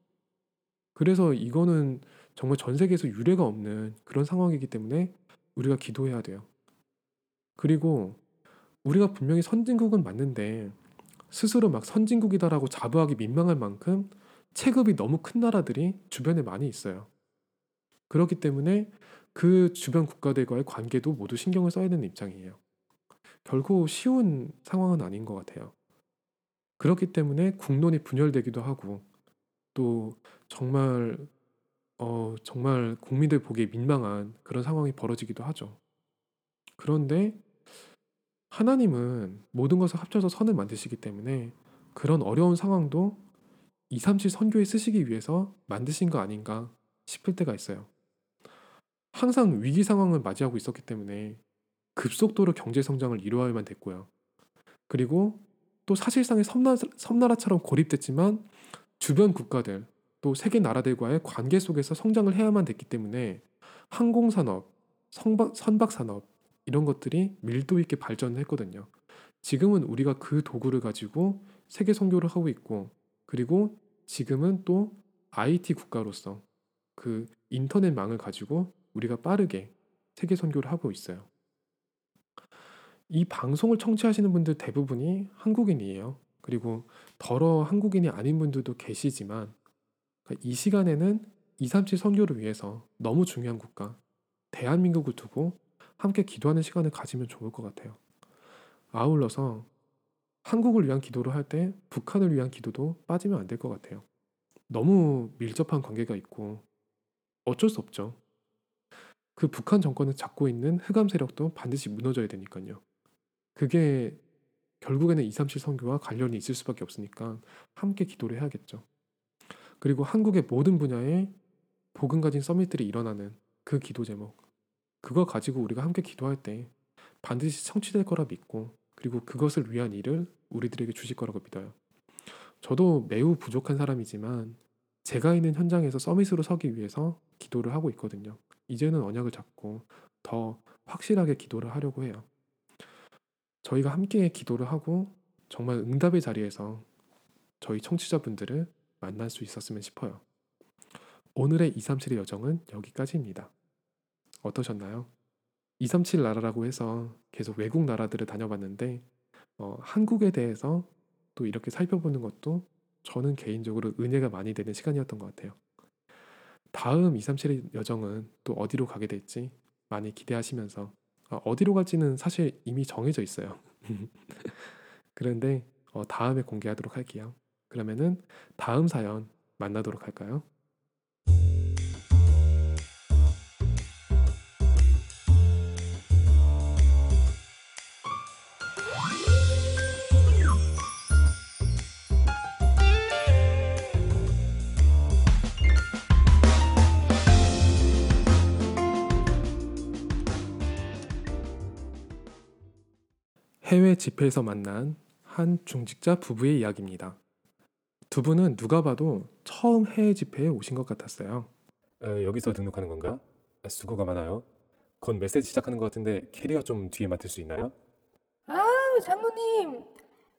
그래서 이거는 정말 전 세계에서 유례가 없는 그런 상황이기 때문에 우리가 기도해야 돼요. 그리고 우리가 분명히 선진국은 맞는데 스스로 막 선진국이다라고 자부하기 민망할 만큼 체급이 너무 큰 나라들이 주변에 많이 있어요. 그렇기 때문에 그 주변 국가들과의 관계도 모두 신경을 써야 되는 입장이에요. 결코 쉬운 상황은 아닌 것 같아요. 그렇기 때문에 국론이 분열되기도 하고 또 정말 어 정말 국민들 보기에 민망한 그런 상황이 벌어지기도 하죠. 그런데 하나님은 모든 것을 합쳐서 선을 만드시기 때문에 그런 어려운 상황도 237 선교에 쓰시기 위해서 만드신 거 아닌가 싶을 때가 있어요. 항상 위기 상황을 맞이하고 있었기 때문에 급속도로 경제 성장을 이루어야만 됐고요. 그리고 또 사실상의 섬나, 섬나라처럼 고립됐지만 주변 국가들 또 세계 나라들과의 관계 속에서 성장을 해야만 됐기 때문에 항공산업, 선박, 선박산업 이런 것들이 밀도 있게 발전을 했거든요. 지금은 우리가 그 도구를 가지고 세계 선교를 하고 있고 그리고 지금은 또 IT 국가로서 그 인터넷망을 가지고 우리가 빠르게 세계 선교를 하고 있어요. 이 방송을 청취하시는 분들 대부분이 한국인이에요. 그리고 더러 한국인이 아닌 분들도 계시지만 그러니까 이 시간에는 237 선교를 위해서 너무 중요한 국가 대한민국을 두고 함께 기도하는 시간을 가지면 좋을 것 같아요. 아울러서 한국을 위한 기도를 할 때 북한을 위한 기도도 빠지면 안 될 것 같아요. 너무 밀접한 관계가 있고 어쩔 수 없죠. 그 북한 정권을 잡고 있는 흑암 세력도 반드시 무너져야 되니까요. 그게 결국에는 237 선교와 관련이 있을 수밖에 없으니까 함께 기도를 해야겠죠. 그리고 한국의 모든 분야에 복음 가진 서밋들이 일어나는 그 기도 제목 그거 가지고 우리가 함께 기도할 때 반드시 성취될 거라 믿고 그리고 그것을 위한 일을 우리들에게 주실 거라고 믿어요. 저도 매우 부족한 사람이지만 제가 있는 현장에서 서밋으로 서기 위해서 기도를 하고 있거든요. 이제는 언약을 잡고 더 확실하게 기도를 하려고 해요. 저희가 함께 기도를 하고 정말 응답의 자리에서 저희 청취자분들을 만날 수 있었으면 싶어요. 오늘의 237의 여정은 여기까지입니다. 어떠셨나요? 237 나라라고 해서 계속 외국 나라들을 다녀봤는데 어, 한국에 대해서 또 이렇게 살펴보는 것도 저는 개인적으로 은혜가 많이 되는 시간이었던 것 같아요. 다음 237의 여정은 또 어디로 가게 될지 많이 기대하시면서 어, 어디로 갈지는 사실 이미 정해져 있어요. 그런데 어, 다음에 공개하도록 할게요. 그러면은 다음 사연 만나도록 할까요? 해외 집회에서 만난 한 중직자 부부의 이야기입니다. 두 분은 누가 봐도 처음 해외 집회에 오신 것 같았어요. 어, 여기서 등록하는 건가? 아, 수고가 많아요. 곧 메시지 시작하는 것 같은데 캐리어 좀 뒤에 맡을 수 있나요? 아우 장로님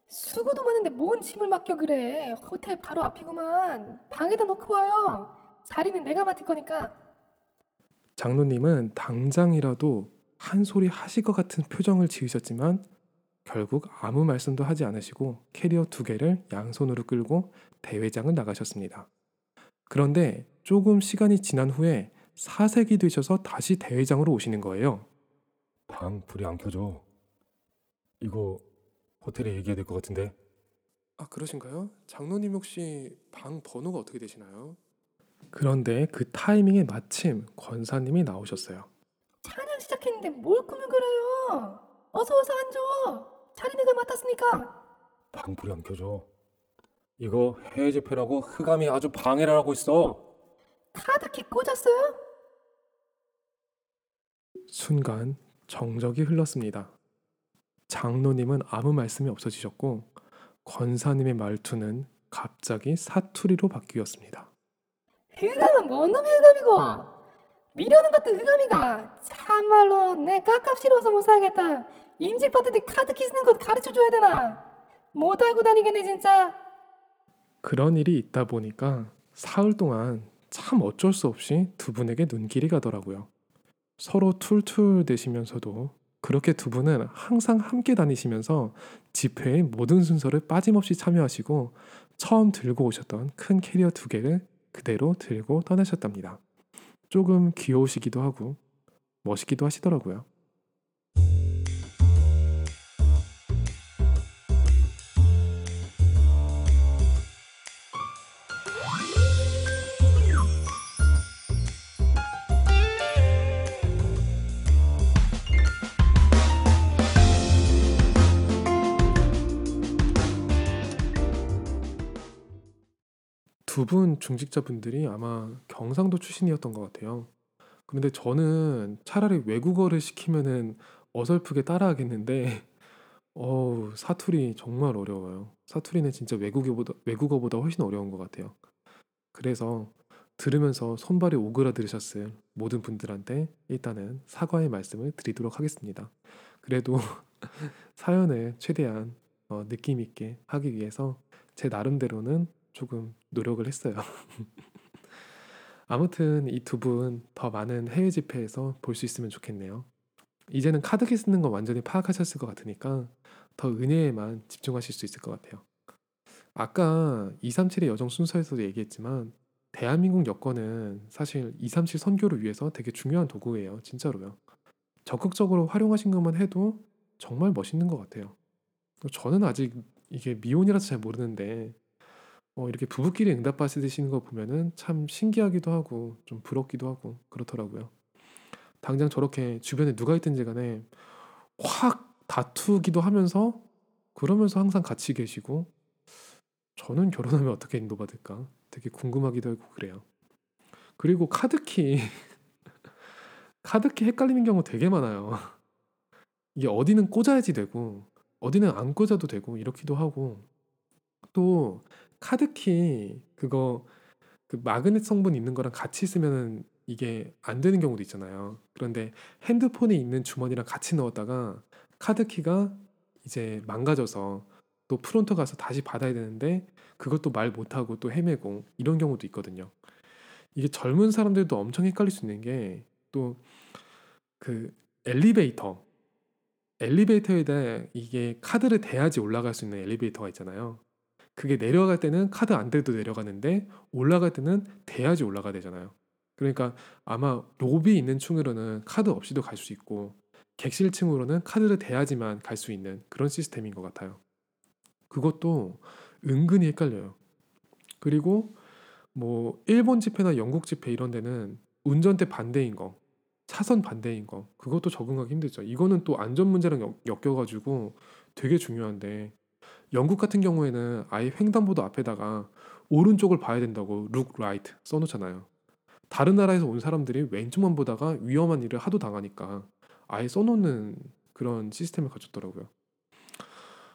수고도 많은데 뭔 짐을 맡겨 그래 호텔 바로 앞이구만 방에다 놓고 와요 자리는 내가 맡을 거니까 장로님은 당장이라도 한 소리 하실 것 같은 표정을 지으셨지만 결국 아무 말씀도 하지 않으시고 캐리어 두 개를 양손으로 끌고 대회장을 나가셨습니다. 그런데 조금 시간이 지난 후에 사색이 되셔서 다시 대회장으로 오시는 거예요. 방 불이 안 켜져. 이거 호텔에 얘기해야 될 것 같은데. 아, 그러신가요? 장로님 혹시 방 번호가 어떻게 되시나요? 그런데 그 타이밍에 마침 권사님이 나오셨어요. 찬양 시작했는데 뭘 꾸물거려요 어서 어서 앉아 자리 내가 맡았으니까 방 불이 안 켜져. 이거 해외 집회라고 흑암이 아주 방해를 하고 있어. 카드키 꽂았어요? 순간 정적이 흘렀습니다. 장로님은 아무 말씀이 없어지셨고 권사님의 말투는 갑자기 사투리로 바뀌었습니다. 흑암은 뭔 놈의 흑암이고 미련은 것도 흑암이가 참말로 내 깝깝시러워서 못 살겠다 임직 받을 때 카드키 쓰는 것 가르쳐 줘야 되나 못 알고 다니겠네 진짜 그런 일이 있다 보니까 사흘 동안 참 어쩔 수 없이 두 분에게 눈길이 가더라고요. 서로 툴툴 대시면서도 그렇게 두 분은 항상 함께 다니시면서 집회의 모든 순서를 빠짐없이 참여하시고 처음 들고 오셨던 큰 캐리어 두 개를 그대로 들고 떠나셨답니다. 조금 귀여우시기도 하고 멋있기도 하시더라고요. 두 분 중직자분들이 아마 경상도 출신이었던 것 같아요. 그런데 저는 차라리 외국어를 시키면은 어설프게 따라하겠는데, 어우, 사투리 정말 어려워요. 사투리는 진짜 외국어보다, 외국어보다 훨씬 어려운 것 같아요. 그래서 들으면서 손발이 오그라들으셨을 모든 분들한테 일단은 사과의 말씀을 드리도록 하겠습니다. 그래도 사연을 최대한 어, 느낌 있게 하기 위해서 제 나름대로는 조금 노력을 했어요. 아무튼 이 두 분 더 많은 해외 집회에서 볼 수 있으면 좋겠네요. 이제는 카드키 쓰는 거 완전히 파악하셨을 것 같으니까 더 은혜에만 집중하실 수 있을 것 같아요. 아까 237의 여정 순서에서도 얘기했지만 대한민국 여권은 사실 237 선교를 위해서 되게 중요한 도구예요. 진짜로요. 적극적으로 활용하신 것만 해도 정말 멋있는 것 같아요. 저는 아직 이게 미혼이라서 잘 모르는데 어, 이렇게 부부끼리 응답하시는 거 보면은 참 신기하기도 하고 좀 부럽기도 하고 그렇더라고요. 당장 저렇게 주변에 누가 있든지 간에 확 다투기도 하면서 그러면서 항상 같이 계시고 저는 결혼하면 어떻게 인도받을까 되게 궁금하기도 하고 그래요. 그리고 카드키 카드키 헷갈리는 경우 되게 많아요. 이게 어디는 꽂아야지 되고 어디는 안 꽂아도 되고 이렇기도 하고 또 카드키 그거 그 magnet 성분 있는 거랑 같이 쓰면은 이게 안 되는 경우도 있잖아요. 그런데 핸드폰에 있는 주머니랑 같이 넣었다가 카드키가 이제 망가져서 또 프론트 가서 다시 받아야 되는데 그것도 말 못하고 또 헤매고 이런 경우도 있거든요. 이게 젊은 사람들도 엄청 헷갈릴 수 있는 게 또 그 엘리베이터 엘리베이터에다 이게 카드를 대야지 올라갈 수 있는 엘리베이터가 있잖아요. 그게 내려갈 때는 카드 안 대도 내려가는데 올라갈 때는 대야지 올라가야 되잖아요. 그러니까 아마 로비 있는 층으로는 카드 없이도 갈 수 있고 객실 층으로는 카드를 대야지만 갈 수 있는 그런 시스템인 것 같아요. 그것도 은근히 헷갈려요. 그리고 뭐 일본 집회나 영국 집회 이런 데는 운전대 반대인 거, 차선 반대인 거 그것도 적응하기 힘들죠. 이거는 또 안전 문제랑 엮여가지고 되게 중요한데 영국 같은 경우에는 아예 횡단보도 앞에다가 오른쪽을 봐야 된다고 look right 써놓잖아요. 다른 나라에서 온 사람들이 왼쪽만 보다가 위험한 일을 하도 당하니까 아예 써놓는 그런 시스템을 가졌더라고요.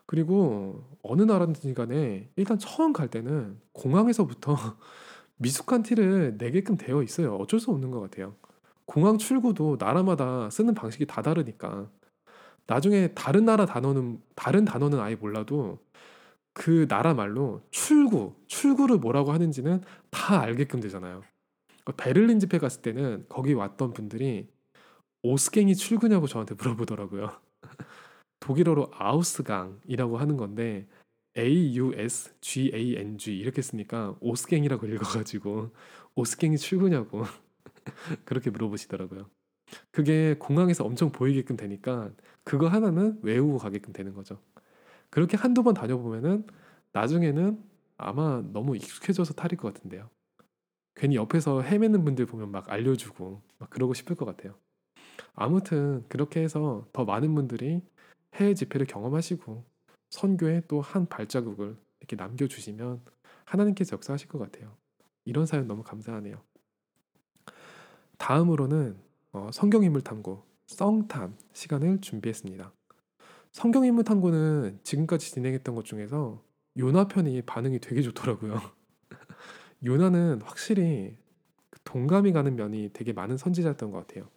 그리고 어느 나라든지 간에 일단 처음 갈 때는 공항에서부터 미숙한 티를 내게끔 되어 있어요. 어쩔 수 없는 것 같아요. 공항 출구도 나라마다 쓰는 방식이 다 다르니까 나중에 다른 나라 단어는 다른 단어는 아예 몰라도 그 나라 말로 출구, 출구를 뭐라고 하는지는 다 알게끔 되잖아요. 그러니까 베를린 집회 갔을 때는 거기 왔던 분들이 오스갱이 출구냐고 저한테 물어보더라고요. 독일어로 아우스강이라고 하는 건데 A U S G A N G 이렇게 쓰니까 오스갱이라고 읽어가지고 오스갱이 출구냐고 그렇게 물어보시더라고요. 그게 공항에서 엄청 보이게끔 되니까 그거 하나는 외우고 가게끔 되는 거죠. 그렇게 한두 번 다녀보면은 나중에는 아마 너무 익숙해져서 탈일 것 같은데요. 괜히 옆에서 헤매는 분들 보면 막 알려주고 막 그러고 싶을 것 같아요. 아무튼 그렇게 해서 더 많은 분들이 해외 집회를 경험하시고 선교에 또 한 발자국을 이렇게 남겨주시면 하나님께서 역사하실 것 같아요. 이런 사연 너무 감사하네요. 다음으로는 어, 성경 인물 탐구 썽탐 시간을 준비했습니다. 성경 인물 탐구는 지금까지 진행했던 것 중에서 요나 편이 반응이 되게 좋더라고요. 요나는 확실히 동감이 가는 면이 되게 많은 선지자였던 것 같아요.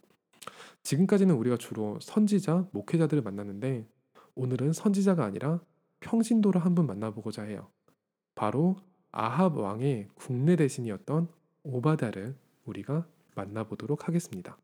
지금까지는 우리가 주로 선지자, 목회자들을 만났는데 오늘은 선지자가 아니라 평신도를 한 분 만나보고자 해요. 바로 아합 왕의 국내 대신이었던 오바다를 우리가 만나보도록 하겠습니다.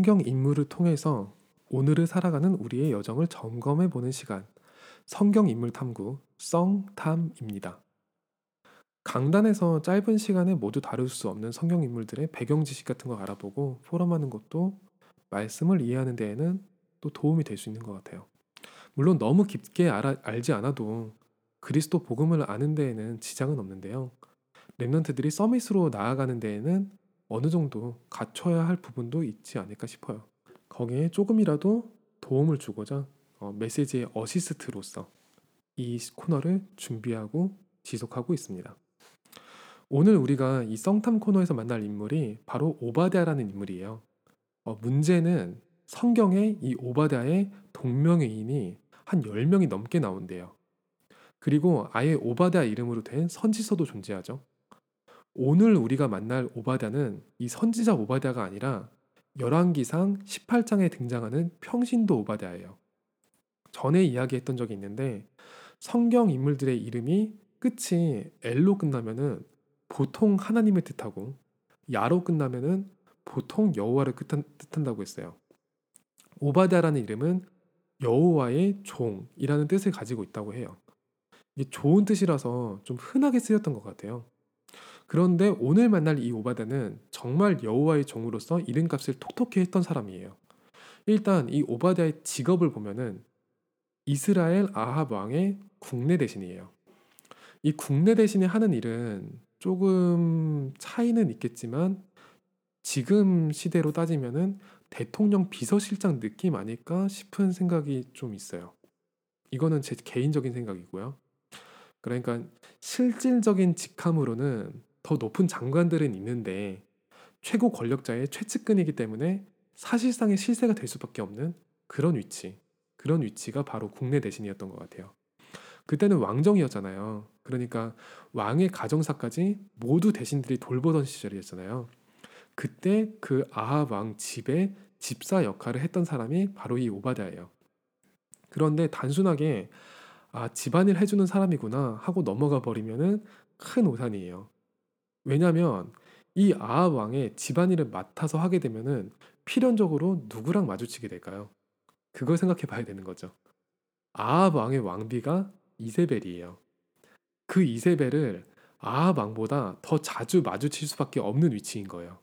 성경 인물을 통해서 오늘을 살아가는 우리의 여정을 점검해 보는 시간. 성경 인물 탐구 성탐입니다. 강단에서 짧은 시간에 모두 다룰 수 없는 성경 인물들의 배경 지식 같은 거 알아보고 포럼하는 것도 말씀을 이해하는 데에는 또 도움이 될 수 있는 것 같아요. 물론 너무 깊게 알아, 알지 않아도 그리스도 복음을 아는 데에는 지장은 없는데요. 랩런트들이 서밋으로 나아가는 데에는 어느 정도 갖춰야 할 부분도 있지 않을까 싶어요. 거기에 조금이라도 도움을 주고자 어, 메시지의 어시스트로서 이 코너를 준비하고 지속하고 있습니다. 오늘 우리가 이 성탐 코너에서 만날 인물이 바로 오바댜라는 인물이에요. 어, 문제는 성경에 이 오바댜의 동명의인이 한 10명이 넘게 나온대요. 그리고 아예 오바댜 이름으로 된 선지서도 존재하죠. 오늘 우리가 만날 오바댜는 이 선지자 오바댜가 아니라 열왕기상 18장에 등장하는 평신도 오바댜예요. 전에 이야기했던 적이 있는데 성경 인물들의 이름이 끝이 엘로 끝나면은 보통 하나님을 뜻하고 야로 끝나면은 보통 여호와를 뜻한, 뜻한다고 했어요. 오바댜라는 이름은 여호와의 종이라는 뜻을 가지고 있다고 해요. 이게 좋은 뜻이라서 좀 흔하게 쓰였던 것 같아요. 그런데 오늘 만날 이 오바댜는 정말 여호와의 종으로서 이름값을 톡톡히 했던 사람이에요. 일단 이 오바댜의 직업을 보면은 이스라엘 아합 왕의 국내 대신이에요. 이 국내 대신에 하는 일은 조금 차이는 있겠지만 지금 시대로 따지면은 대통령 비서실장 느낌 아닐까 싶은 생각이 좀 있어요. 이거는 제 개인적인 생각이고요. 그러니까 실질적인 직함으로는 더 높은 장관들은 있는데 최고 권력자의 최측근이기 때문에 사실상의 실세가 될 수밖에 없는 그런 위치, 그런 위치가 바로 국내 대신이었던 것 같아요. 그때는 왕정이었잖아요. 그러니까 왕의 가정사까지 모두 대신들이 돌보던 시절이었잖아요. 그때 그 아합 왕 집의 집사 역할을 했던 사람이 바로 이 오바댜예요. 그런데 단순하게 아 집안일 해주는 사람이구나 하고 넘어가 버리면은 큰 오산이에요. 왜냐하면 이 아합 왕의 집안일을 맡아서 하게 되면은 필연적으로 누구랑 마주치게 될까요? 그걸 생각해 봐야 되는 거죠. 아합 왕의 왕비가 이세벨이에요. 그 이세벨을 아합 왕보다 더 자주 마주칠 수밖에 없는 위치인 거예요.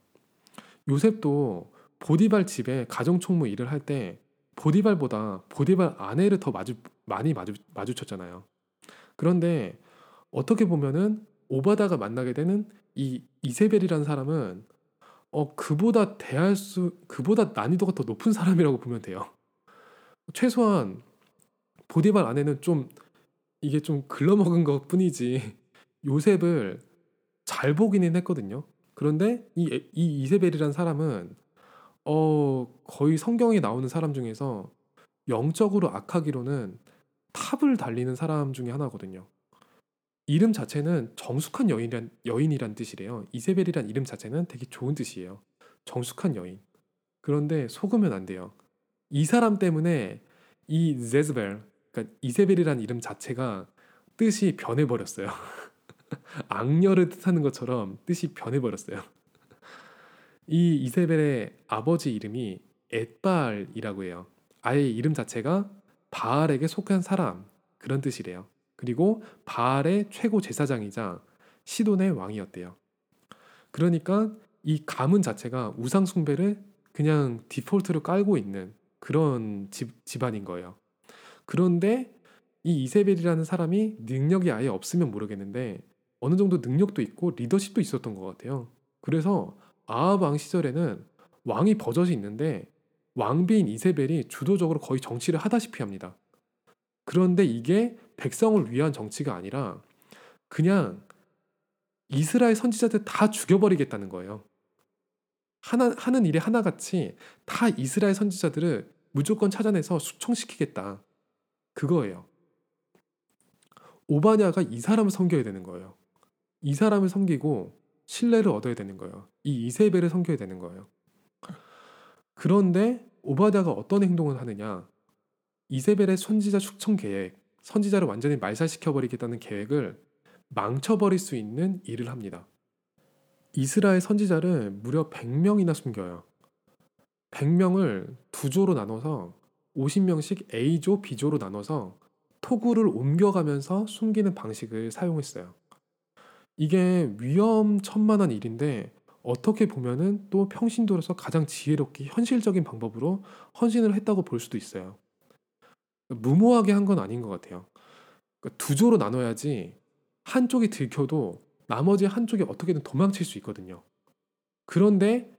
요셉도 보디발 집에 가정 총무 일을 할 때 보디발보다 보디발 아내를 더 마주 많이 마주 마주쳤잖아요. 그런데 어떻게 보면은 오바다가 만나게 되는 이 이세벨이라는 사람은 어 그보다 대할 수 그보다 난이도가 더 높은 사람이라고 보면 돼요. 최소한 보디발 아내는 좀 이게 좀 글러먹은 것 뿐이지 요셉을 잘 보기는 했거든요. 그런데 이, 이 이세벨이라는 사람은 어 거의 성경에 나오는 사람 중에서 영적으로 악하기로는 탑을 달리는 사람 중에 하나거든요. 이름 자체는 정숙한 여인이란, 여인이란 뜻이래요. 이세벨이란 이름 자체는 되게 좋은 뜻이에요. 정숙한 여인. 그런데 속으면 안 돼요. 이 사람 때문에 이 제즈벨, 그러니까 이세벨이란 이름 자체가 뜻이 변해버렸어요. 악녀를 뜻하는 것처럼 뜻이 변해버렸어요. 이 이세벨의 아버지 이름이 엣바알이라고 해요. 아예 이름 자체가 바알에게 속한 사람 그런 뜻이래요. 그리고 바알의 최고 제사장이자 시돈의 왕이었대요. 그러니까 이 가문 자체가 우상 숭배를 그냥 디폴트로 깔고 있는 그런 집, 집안인 거예요. 그런데 이 이세벨이라는 사람이 능력이 아예 없으면 모르겠는데 어느 정도 능력도 있고 리더십도 있었던 것 같아요. 그래서 아합 왕 시절에는 왕이 버젓이 있는데 왕비인 이세벨이 주도적으로 거의 정치를 하다시피 합니다. 그런데 이게 백성을 위한 정치가 아니라 그냥 이스라엘 선지자들 다 죽여버리겠다는 거예요. 하나, 하는 일이 하나같이 다 이스라엘 선지자들을 무조건 찾아내서 숙청시키겠다. 그거예요. 오바냐가 이 사람을 섬겨야 되는 거예요. 이 사람을 섬기고 신뢰를 얻어야 되는 거예요. 이 이세벨을 섬겨야 되는 거예요. 그런데 오바냐가 어떤 행동을 하느냐? 이세벨의 선지자 숙청 계획 선지자를 완전히 말살시켜 버리겠다는 계획을 망쳐버릴 수 있는 일을 합니다. 이스라엘 선지자를 무려 100명이나 숨겨요. 100명을 두 조로 나눠서 50명씩 A조, B조로 나눠서 토구를 옮겨가면서 숨기는 방식을 사용했어요. 이게 위험천만한 일인데 어떻게 보면은 또 평신도로서 가장 지혜롭게 현실적인 방법으로 헌신을 했다고 볼 수도 있어요. 무모하게 한 건 아닌 것 같아요. 그러니까 두 조로 나눠야지 한쪽이 들켜도 나머지 한쪽이 어떻게든 도망칠 수 있거든요. 그런데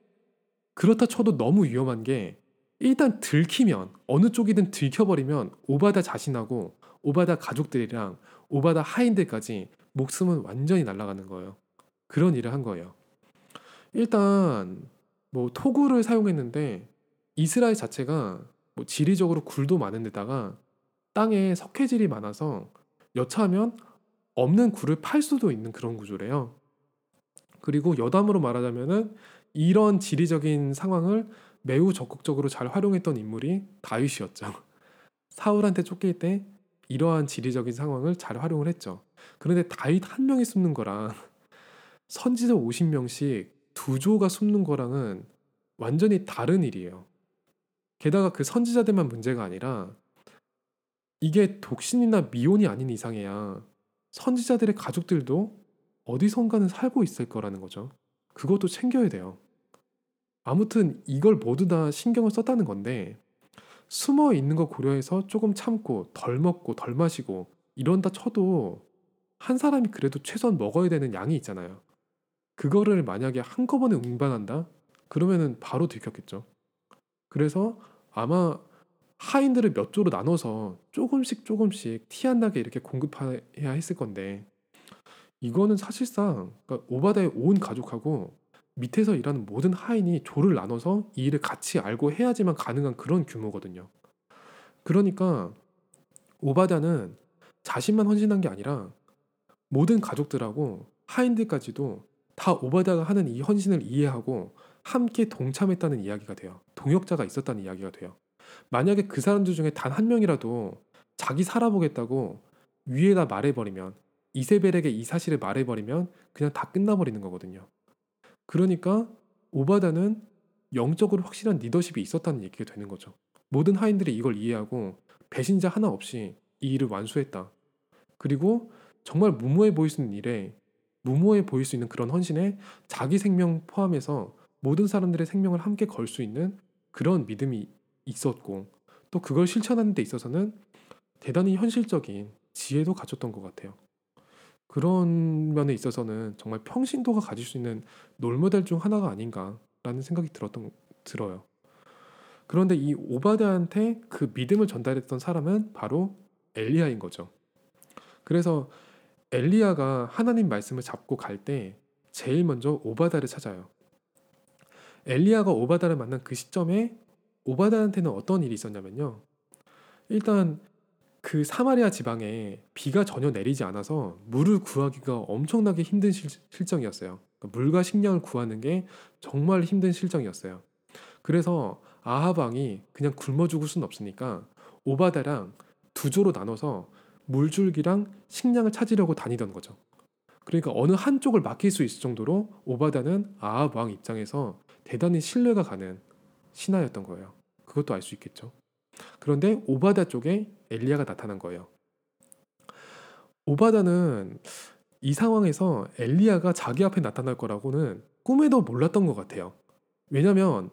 그렇다 쳐도 너무 위험한 게 일단 들키면 어느 쪽이든 들켜버리면 오바다 자신하고 오바다 가족들이랑 오바다 하인들까지 목숨은 완전히 날아가는 거예요. 그런 일을 한 거예요. 일단 뭐 토구를 사용했는데 이스라엘 자체가 뭐 지리적으로 굴도 많은 데다가 땅에 석회질이 많아서 여차하면 없는 굴을 팔 수도 있는 그런 구조래요. 그리고 여담으로 말하자면은 이런 지리적인 상황을 매우 적극적으로 잘 활용했던 인물이 다윗이었죠. 사울한테 쫓길 때 이러한 지리적인 상황을 잘 활용을 했죠. 그런데 다윗 한 명이 숨는 거랑 선지자 50명씩 두 조가 숨는 거랑은 완전히 다른 일이에요. 게다가 그 선지자들만 문제가 아니라 이게 독신이나 미혼이 아닌 이상해야 선지자들의 가족들도 어디선가는 살고 있을 거라는 거죠. 그것도 챙겨야 돼요. 아무튼 이걸 모두 다 신경을 썼다는 건데 숨어 있는 거 고려해서 조금 참고 덜 먹고 덜 마시고 이런다 쳐도 한 사람이 그래도 최소한 먹어야 되는 양이 있잖아요. 그거를 만약에 한꺼번에 운반한다? 그러면은 바로 들켰겠죠. 그래서 아마 하인들을 몇 조로 나눠서 조금씩 조금씩 티 안 나게 이렇게 공급해야 했을 건데 이거는 사실상 그러니까 오바다의 온 가족하고 밑에서 일하는 모든 하인이 조를 나눠서 이 일을 같이 알고 해야지만 가능한 그런 규모거든요. 그러니까 오바다는 자신만 헌신한 게 아니라 모든 가족들하고 하인들까지도 다 오바다가 하는 이 헌신을 이해하고 함께 동참했다는 이야기가 돼요. 동역자가 있었다는 이야기가 돼요. 만약에 그 사람들 중에 단 한 명이라도 자기 살아보겠다고 위에다 말해버리면 이세벨에게 이 사실을 말해버리면 그냥 다 끝나버리는 거거든요. 그러니까 오바다는 영적으로 확실한 리더십이 있었다는 얘기가 되는 거죠. 모든 하인들이 이걸 이해하고 배신자 하나 없이 이 일을 완수했다. 그리고 정말 무모해 보일 수 있는 일에 무모해 보일 수 있는 그런 헌신에 자기 생명 포함해서 모든 사람들의 생명을 함께 걸 수 있는 그런 믿음이 있었고 또 그걸 실천하는 데 있어서는 대단히 현실적인 지혜도 갖췄던 것 같아요. 그런 면에 있어서는 정말 평신도가 가질 수 있는 롤모델 중 하나가 아닌가라는 생각이 들었던 들어요. 그런데 이 오바드한테 그 믿음을 전달했던 사람은 바로 엘리야인 거죠. 그래서 엘리야가 하나님 말씀을 잡고 갈 때 제일 먼저 오바다를 찾아요. 엘리야가 오바다를 만난 그 시점에 오바다한테는 어떤 일이 있었냐면요. 일단 그 사마리아 지방에 비가 전혀 내리지 않아서 물을 구하기가 엄청나게 힘든 실, 정이었어요 그러니까 물과 식량을 구하는 게 정말 힘든 실정이었어요. 그래서 아합 왕이 그냥 굶어 죽을 수는 없으니까 오바다랑 두 조로 나눠서 물줄기랑 식량을 찾으려고 다니던 거죠. 그러니까 어느 한쪽을 맡길 수 있을 정도로 오바다는 아합 왕 입장에서 대단히 신뢰가 가는 신하였던 거예요. 그것도 알 수 있겠죠. 그런데 오바다 쪽에 엘리야가 나타난 거예요. 오바다는 이 상황에서 엘리야가 자기 앞에 나타날 거라고는 꿈에도 몰랐던 것 같아요. 왜냐면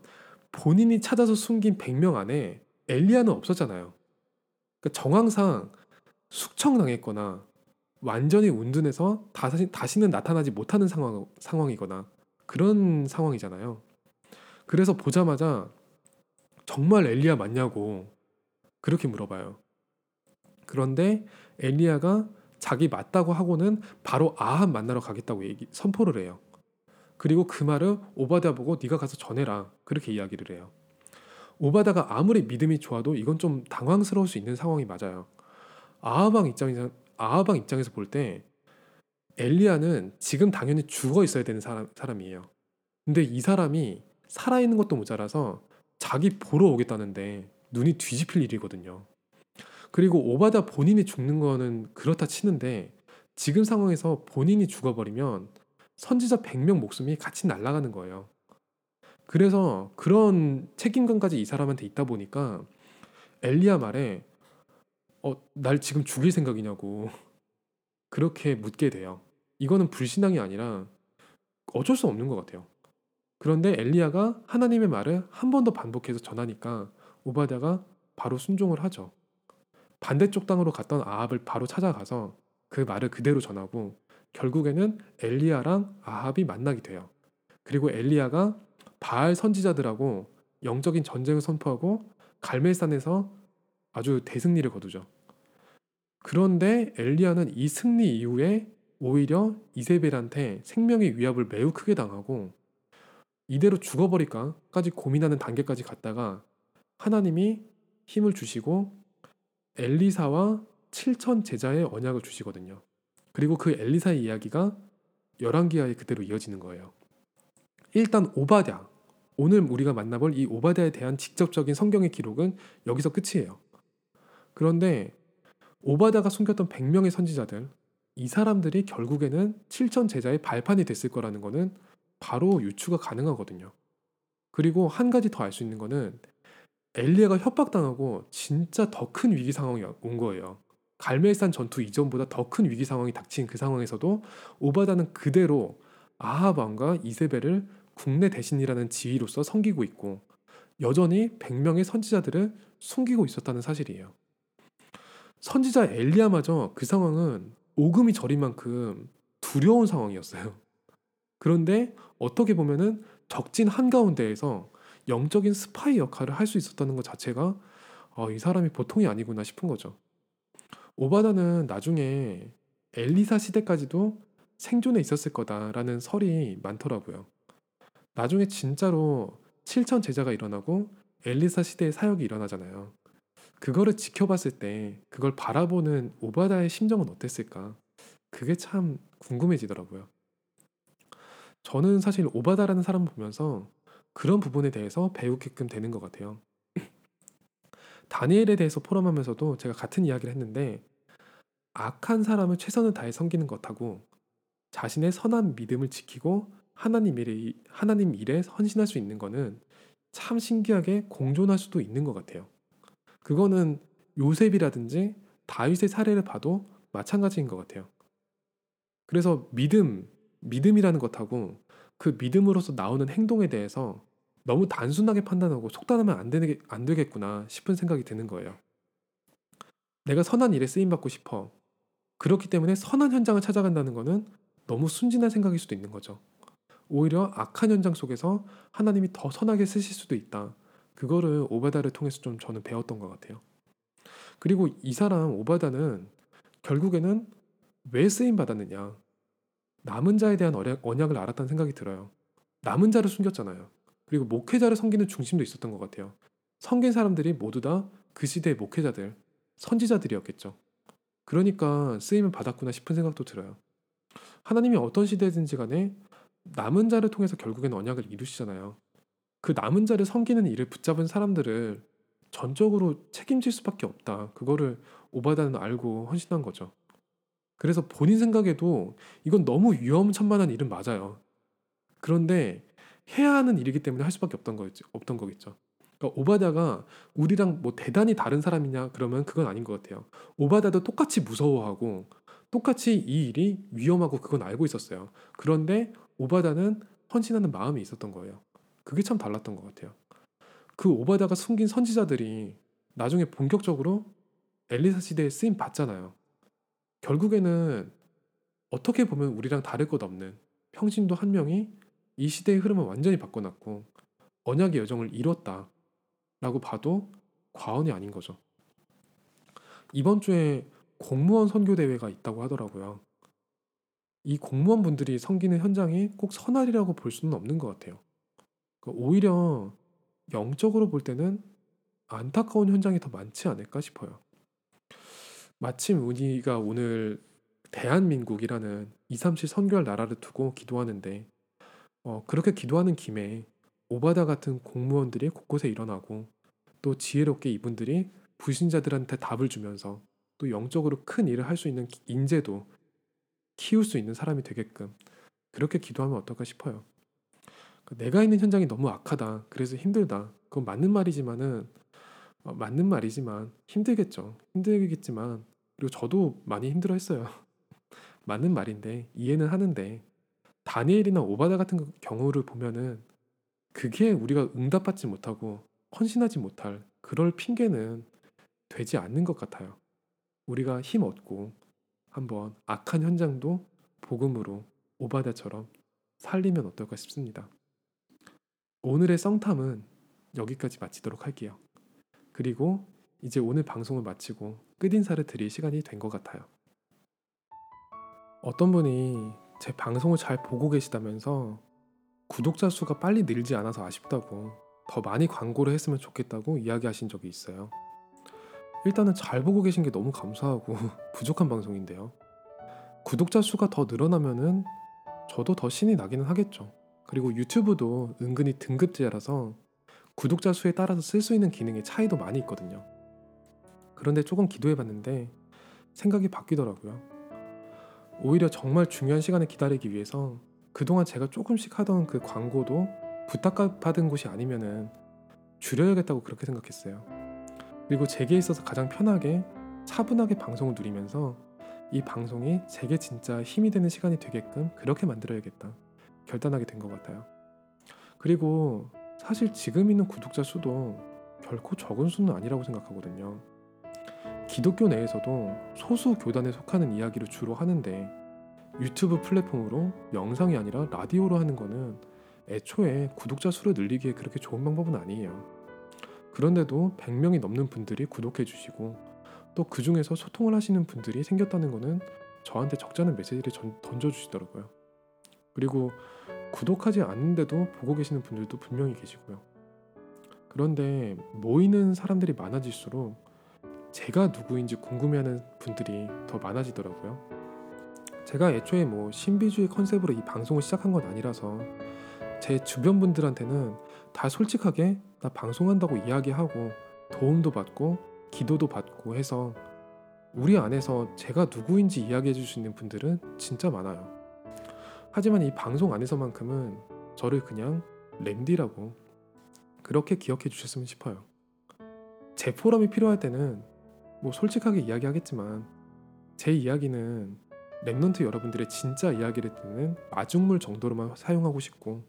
본인이 찾아서 숨긴 100명 안에 엘리야는 없었잖아요. 그러니까 정황상 숙청당했거나 완전히 운둔해서 다시, 다시는 나타나지 못하는 상황, 상황이거나 그런 상황이잖아요. 그래서 보자마자 정말 엘리야 맞냐고 그렇게 물어봐요. 그런데 엘리야가 자기 맞다고 하고는 바로 아합 만나러 가겠다고 얘기, 선포를 해요. 그리고 그 말을 오바다 보고 네가 가서 전해라 그렇게 이야기를 해요. 오바다가 아무리 믿음이 좋아도 이건 좀 당황스러울 수 있는 상황이 맞아요. 아하방 입장에서 아하방 입장에서 볼 때 엘리야는 지금 당연히 죽어 있어야 되는 사람, 사람이에요. 근데 이 사람이 살아 있는 것도 모자라서 자기 보러 오겠다는데 눈이 뒤집힐 일이거든요. 그리고 오바다 본인이 죽는 거는 그렇다 치는데 지금 상황에서 본인이 죽어버리면 선지자 100명 목숨이 같이 날아가는 거예요. 그래서 그런 책임감까지 이 사람한테 있다 보니까 엘리야 말에 어, 날 지금 죽일 생각이냐고 그렇게 묻게 돼요. 이거는 불신앙이 아니라 어쩔 수 없는 것 같아요. 그런데 엘리야가 하나님의 말을 한 번 더 반복해서 전하니까 오바다가 바로 순종을 하죠. 반대쪽 땅으로 갔던 아합을 바로 찾아가서 그 말을 그대로 전하고 결국에는 엘리야랑 아합이 만나게 돼요. 그리고 엘리야가 바알 선지자들하고 영적인 전쟁을 선포하고 갈멜산에서 아주 대승리를 거두죠. 그런데 엘리야는 이 승리 이후에 오히려 이세벨한테 생명의 위협을 매우 크게 당하고 이대로 죽어버릴까까지 고민하는 단계까지 갔다가 하나님이 힘을 주시고 엘리사와 7천 제자의 언약을 주시거든요. 그리고 그 엘리사의 이야기가 열왕기하에 그대로 이어지는 거예요. 일단 오바댜 오늘 우리가 만나볼 이 오바댜에 대한 직접적인 성경의 기록은 여기서 끝이에요. 그런데 오바댜가 숨겼던 100명의 선지자들 이 사람들이 결국에는 7천 제자의 발판이 됐을 거라는 거는 바로 유추가 가능하거든요. 그리고 한 가지 더 알 수 있는 거는 엘리야가 협박당하고 진짜 더 큰 위기 상황이 온 거예요. 갈멜산 전투 이전보다 더 큰 위기 상황이 닥친 그 상황에서도 오바다는 그대로 아합 왕과 이세벨을 국내 대신이라는 지위로서 섬기고 있고 여전히 100명의 선지자들을 숨기고 있었다는 사실이에요. 선지자 엘리야마저 그 상황은 오금이 저린 만큼 두려운 상황이었어요. 그런데 어떻게 보면은 적진 한가운데에서 영적인 스파이 역할을 할 수 있었다는 것 자체가 어, 이 사람이 보통이 아니구나 싶은 거죠. 오바다는 나중에 엘리사 시대까지도 생존해 있었을 거다라는 설이 많더라고요. 나중에 진짜로 7천 제자가 일어나고 엘리사 시대의 사역이 일어나잖아요. 그거를 지켜봤을 때 그걸 바라보는 오바다의 심정은 어땠을까? 그게 참 궁금해지더라고요. 저는 사실 오바다라는 사람을 보면서 그런 부분에 대해서 배우게끔 되는 것 같아요. 다니엘에 대해서 포럼하면서도 제가 같은 이야기를 했는데 악한 사람을 최선을 다해 섬기는 것하고 자신의 선한 믿음을 지키고 하나님 일에 하나님 일에 헌신할 수 있는 거는 참 신기하게 공존할 수도 있는 것 같아요. 그거는 요셉이라든지 다윗의 사례를 봐도 마찬가지인 것 같아요. 그래서 믿음, 믿음이라는 것하고 그 믿음으로서 나오는 행동에 대해서 너무 단순하게 판단하고 속단하면 안, 되게, 안 되겠구나 싶은 생각이 드는 거예요. 내가 선한 일에 쓰임 받고 싶어. 그렇기 때문에 선한 현장을 찾아간다는 것은 너무 순진한 생각일 수도 있는 거죠. 오히려 악한 현장 속에서 하나님이 더 선하게 쓰실 수도 있다. 그거를 오바다를 통해서 좀 저는 배웠던 것 같아요. 그리고 이 사람 오바다는 결국에는 왜 쓰임 받았느냐? 남은 자에 대한 언약을 알았다는 생각이 들어요. 남은 자를 숨겼잖아요. 그리고 목회자를 섬기는 중심도 있었던 것 같아요. 섬긴 사람들이 모두 다 그 시대의 목회자들, 선지자들이었겠죠. 그러니까 쓰임을 받았구나 싶은 생각도 들어요. 하나님이 어떤 시대든지 간에 남은 자를 통해서 결국엔 언약을 이루시잖아요. 그 남은 자를 섬기는 일을 붙잡은 사람들을 전적으로 책임질 수밖에 없다. 그거를 오바다는 알고 헌신한 거죠. 그래서 본인 생각에도 이건 너무 위험천만한 일은 맞아요. 그런데 해야 하는 일이기 때문에 할 수밖에 없던 거겠죠. 없던 거겠죠. 그러니까 오바다가 우리랑 뭐 대단히 다른 사람이냐 그러면 그건 아닌 것 같아요. 오바다도 똑같이 무서워하고 똑같이 이 일이 위험하고 그건 알고 있었어요. 그런데 오바다는 헌신하는 마음이 있었던 거예요. 그게 참 달랐던 것 같아요. 그 오바다가 숨긴 선지자들이 나중에 본격적으로 엘리사 시대에 쓰임 받잖아요. 결국에는 어떻게 보면 우리랑 다를 것 없는 평신도 한 명이 이 시대의 흐름을 완전히 바꿔놨고 언약의 여정을 이뤘다 라고 봐도 과언이 아닌 거죠. 이번 주에 공무원 선교 대회가 있다고 하더라고요. 이 공무원 분들이 섬기는 현장이 꼭 선할이라고 볼 수는 없는 것 같아요. 그러니까 오히려 영적으로 볼 때는 안타까운 현장이 더 많지 않을까 싶어요. 마침 우리가 오늘 대한민국이라는 237 선교할 나라를 두고 기도하는데 어, 그렇게 기도하는 김에 오바다 같은 공무원들이 곳곳에 일어나고 또 지혜롭게 이분들이 부신자들한테 답을 주면서 또 영적으로 큰 일을 할 수 있는 기- 인재도 키울 수 있는 사람이 되게끔 그렇게 기도하면 어떨까 싶어요. 그 내가 있는 현장이 너무 악하다. 그래서 힘들다. 그건 맞는 말이지만은 어, 맞는 말이지만 힘들겠죠. 힘들겠지만 그리고 저도 많이 힘들어 했어요. 맞는 말인데 이해는 하는데 다니엘이나 오바다 같은 그 경우를 보면은 그게 우리가 응답받지 못하고 헌신하지 못할 그럴 핑계는 되지 않는 것 같아요. 우리가 힘 얻고 한번 악한 현장도 복음으로 오바다처럼 살리면 어떨까 싶습니다. 오늘의 썸탐은 여기까지 마치도록 할게요. 그리고 이제 오늘 방송을 마치고 끝인사를 드릴 시간이 된 것 같아요. 어떤 분이 제 방송을 잘 보고 계시다면서 구독자 수가 빨리 늘지 않아서 아쉽다고 더 많이 광고를 했으면 좋겠다고 이야기하신 적이 있어요. 일단은 잘 보고 계신 게 너무 감사하고 부족한 방송인데요. 구독자 수가 더 늘어나면은 저도 더 신이 나기는 하겠죠. 그리고 유튜브도 은근히 등급제라서 구독자 수에 따라서 쓸 수 있는 기능의 차이도 많이 있거든요. 그런데 조금 기도해 봤는데 생각이 바뀌더라고요. 오히려 정말 중요한 시간을 기다리기 위해서 그동안 제가 조금씩 하던 그 광고도 부탁받은 곳이 아니면은 줄여야겠다고 그렇게 생각했어요. 그리고 제게 있어서 가장 편하게 차분하게 방송을 누리면서 이 방송이 제게 진짜 힘이 되는 시간이 되게끔 그렇게 만들어야겠다 결단하게 된 것 같아요. 그리고 사실 지금 있는 구독자 수도 결코 적은 수는 아니라고 생각하거든요. 기독교 내에서도 소수 교단에 속하는 이야기를 주로 하는데 유튜브 플랫폼으로 영상이 아니라 라디오로 하는 거는 애초에 구독자 수를 늘리기에 그렇게 좋은 방법은 아니에요. 그런데도 100명이 넘는 분들이 구독해 주시고 또 그 중에서 소통을 하시는 분들이 생겼다는 거는 저한테 적잖은 메시지를 전, 던져주시더라고요. 그리고 구독하지 않는데도 보고 계시는 분들도 분명히 계시고요. 그런데 모이는 사람들이 많아질수록 제가 누구인지 궁금해하는 분들이 더 많아지더라고요. 제가 애초에 뭐 신비주의 컨셉으로 이 방송을 시작한 건 아니라서 제 주변 분들한테는 다 솔직하게 나 방송한다고 이야기하고 도움도 받고 기도도 받고 해서 우리 안에서 제가 누구인지 이야기해 줄 수 있는 분들은 진짜 많아요. 하지만 이 방송 안에서만큼은 저를 그냥 랜디라고 그렇게 기억해 주셨으면 싶어요. 제 포럼이 필요할 때는 뭐 솔직하게 이야기하겠지만 제 이야기는 Remnant 여러분들의 진짜 이야기를 듣는 마중물 정도로만 사용하고 싶고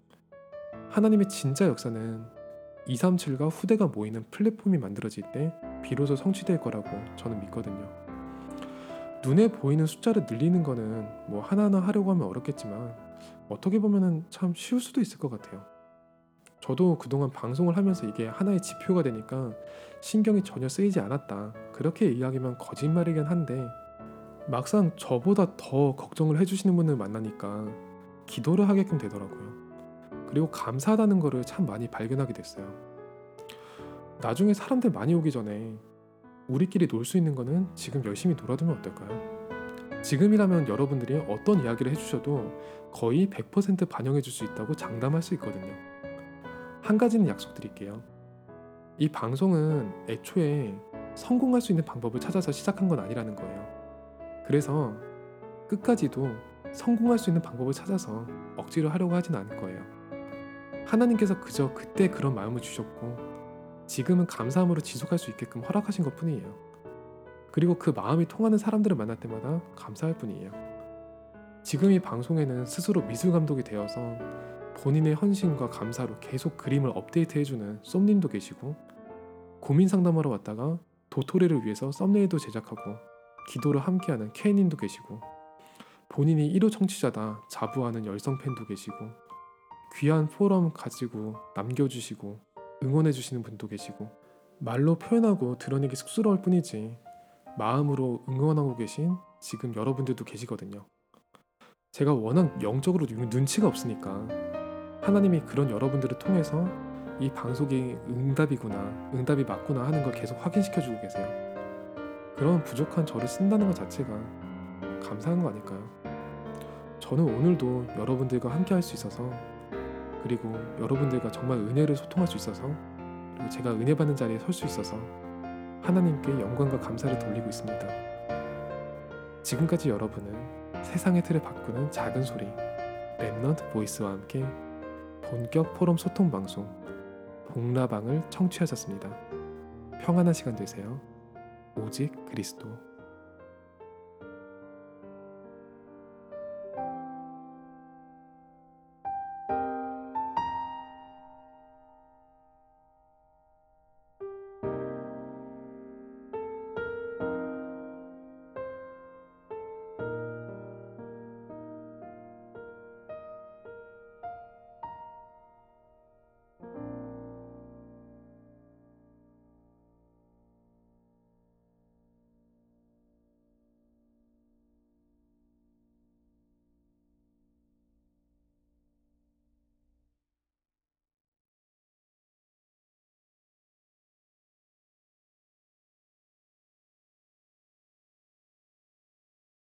하나님의 진짜 역사는 237과 후대가 모이는 플랫폼이 만들어질 때 비로소 성취될 거라고 저는 믿거든요. 눈에 보이는 숫자를 늘리는 거는 뭐 하나하나 하려고 하면 어렵겠지만 어떻게 보면은 참 쉬울 수도 있을 것 같아요. 저도 그동안 방송을 하면서 이게 하나의 지표가 되니까 신경이 전혀 쓰이지 않았다. 그렇게 이야기면 거짓말이긴 한데 막상 저보다 더 걱정을 해주시는 분을 만나니까 기도를 하게끔 되더라고요. 그리고 감사하다는 거를 참 많이 발견하게 됐어요. 나중에 사람들 많이 오기 전에 우리끼리 놀 수 있는 거는 지금 열심히 놀아두면 어떨까요? 지금이라면 여러분들이 어떤 이야기를 해주셔도 거의 100% 반영해 줄 수 있다고 장담할 수 있거든요. 한 가지는 약속드릴게요. 이 방송은 애초에 성공할 수 있는 방법을 찾아서 시작한 건 아니라는 거예요. 그래서 끝까지도 성공할 수 있는 방법을 찾아서 억지로 하려고 하진 않을 거예요. 하나님께서 그저 그때 그런 마음을 주셨고 지금은 감사함으로 지속할 수 있게끔 허락하신 것 뿐이에요. 그리고 그 마음이 통하는 사람들을 만날 때마다 감사할 뿐이에요. 지금 이 방송에는 스스로 미술 감독이 되어서 본인의 헌신과 감사로 계속 그림을 업데이트 해주는 쏨님도 계시고 고민 상담하러 왔다가 도토리를 위해서 썸네일도 제작하고 기도를 함께하는 케이님도 계시고 본인이 1호 청취자다 자부하는 열성 팬도 계시고 귀한 포럼 가지고 남겨주시고 응원해 주시는 분도 계시고 말로 표현하고 드러내기 쑥스러울 뿐이지 마음으로 응원하고 계신 지금 여러분들도 계시거든요. 제가 워낙 영적으로 눈- 눈치가 없으니까 하나님이 그런 여러분들을 통해서 이 방송이 응답이구나, 응답이 맞구나 하는 걸 계속 확인시켜 주고 계세요. 그런 부족한 저를 쓴다는 것 자체가 감사한 거 아닐까요? 저는 오늘도 여러분들과 함께 할 수 있어서 그리고 여러분들과 정말 은혜를 소통할 수 있어서 그리고 제가 은혜 받는 자리에 설 수 있어서 하나님께 영광과 감사를 돌리고 있습니다. 지금까지 여러분은 세상의 틀을 바꾸는 작은 소리 Remnant Voice와 함께 본격 포럼 소통 방송 복라방을 청취하셨습니다. 평안한 시간 되세요. 오직 그리스도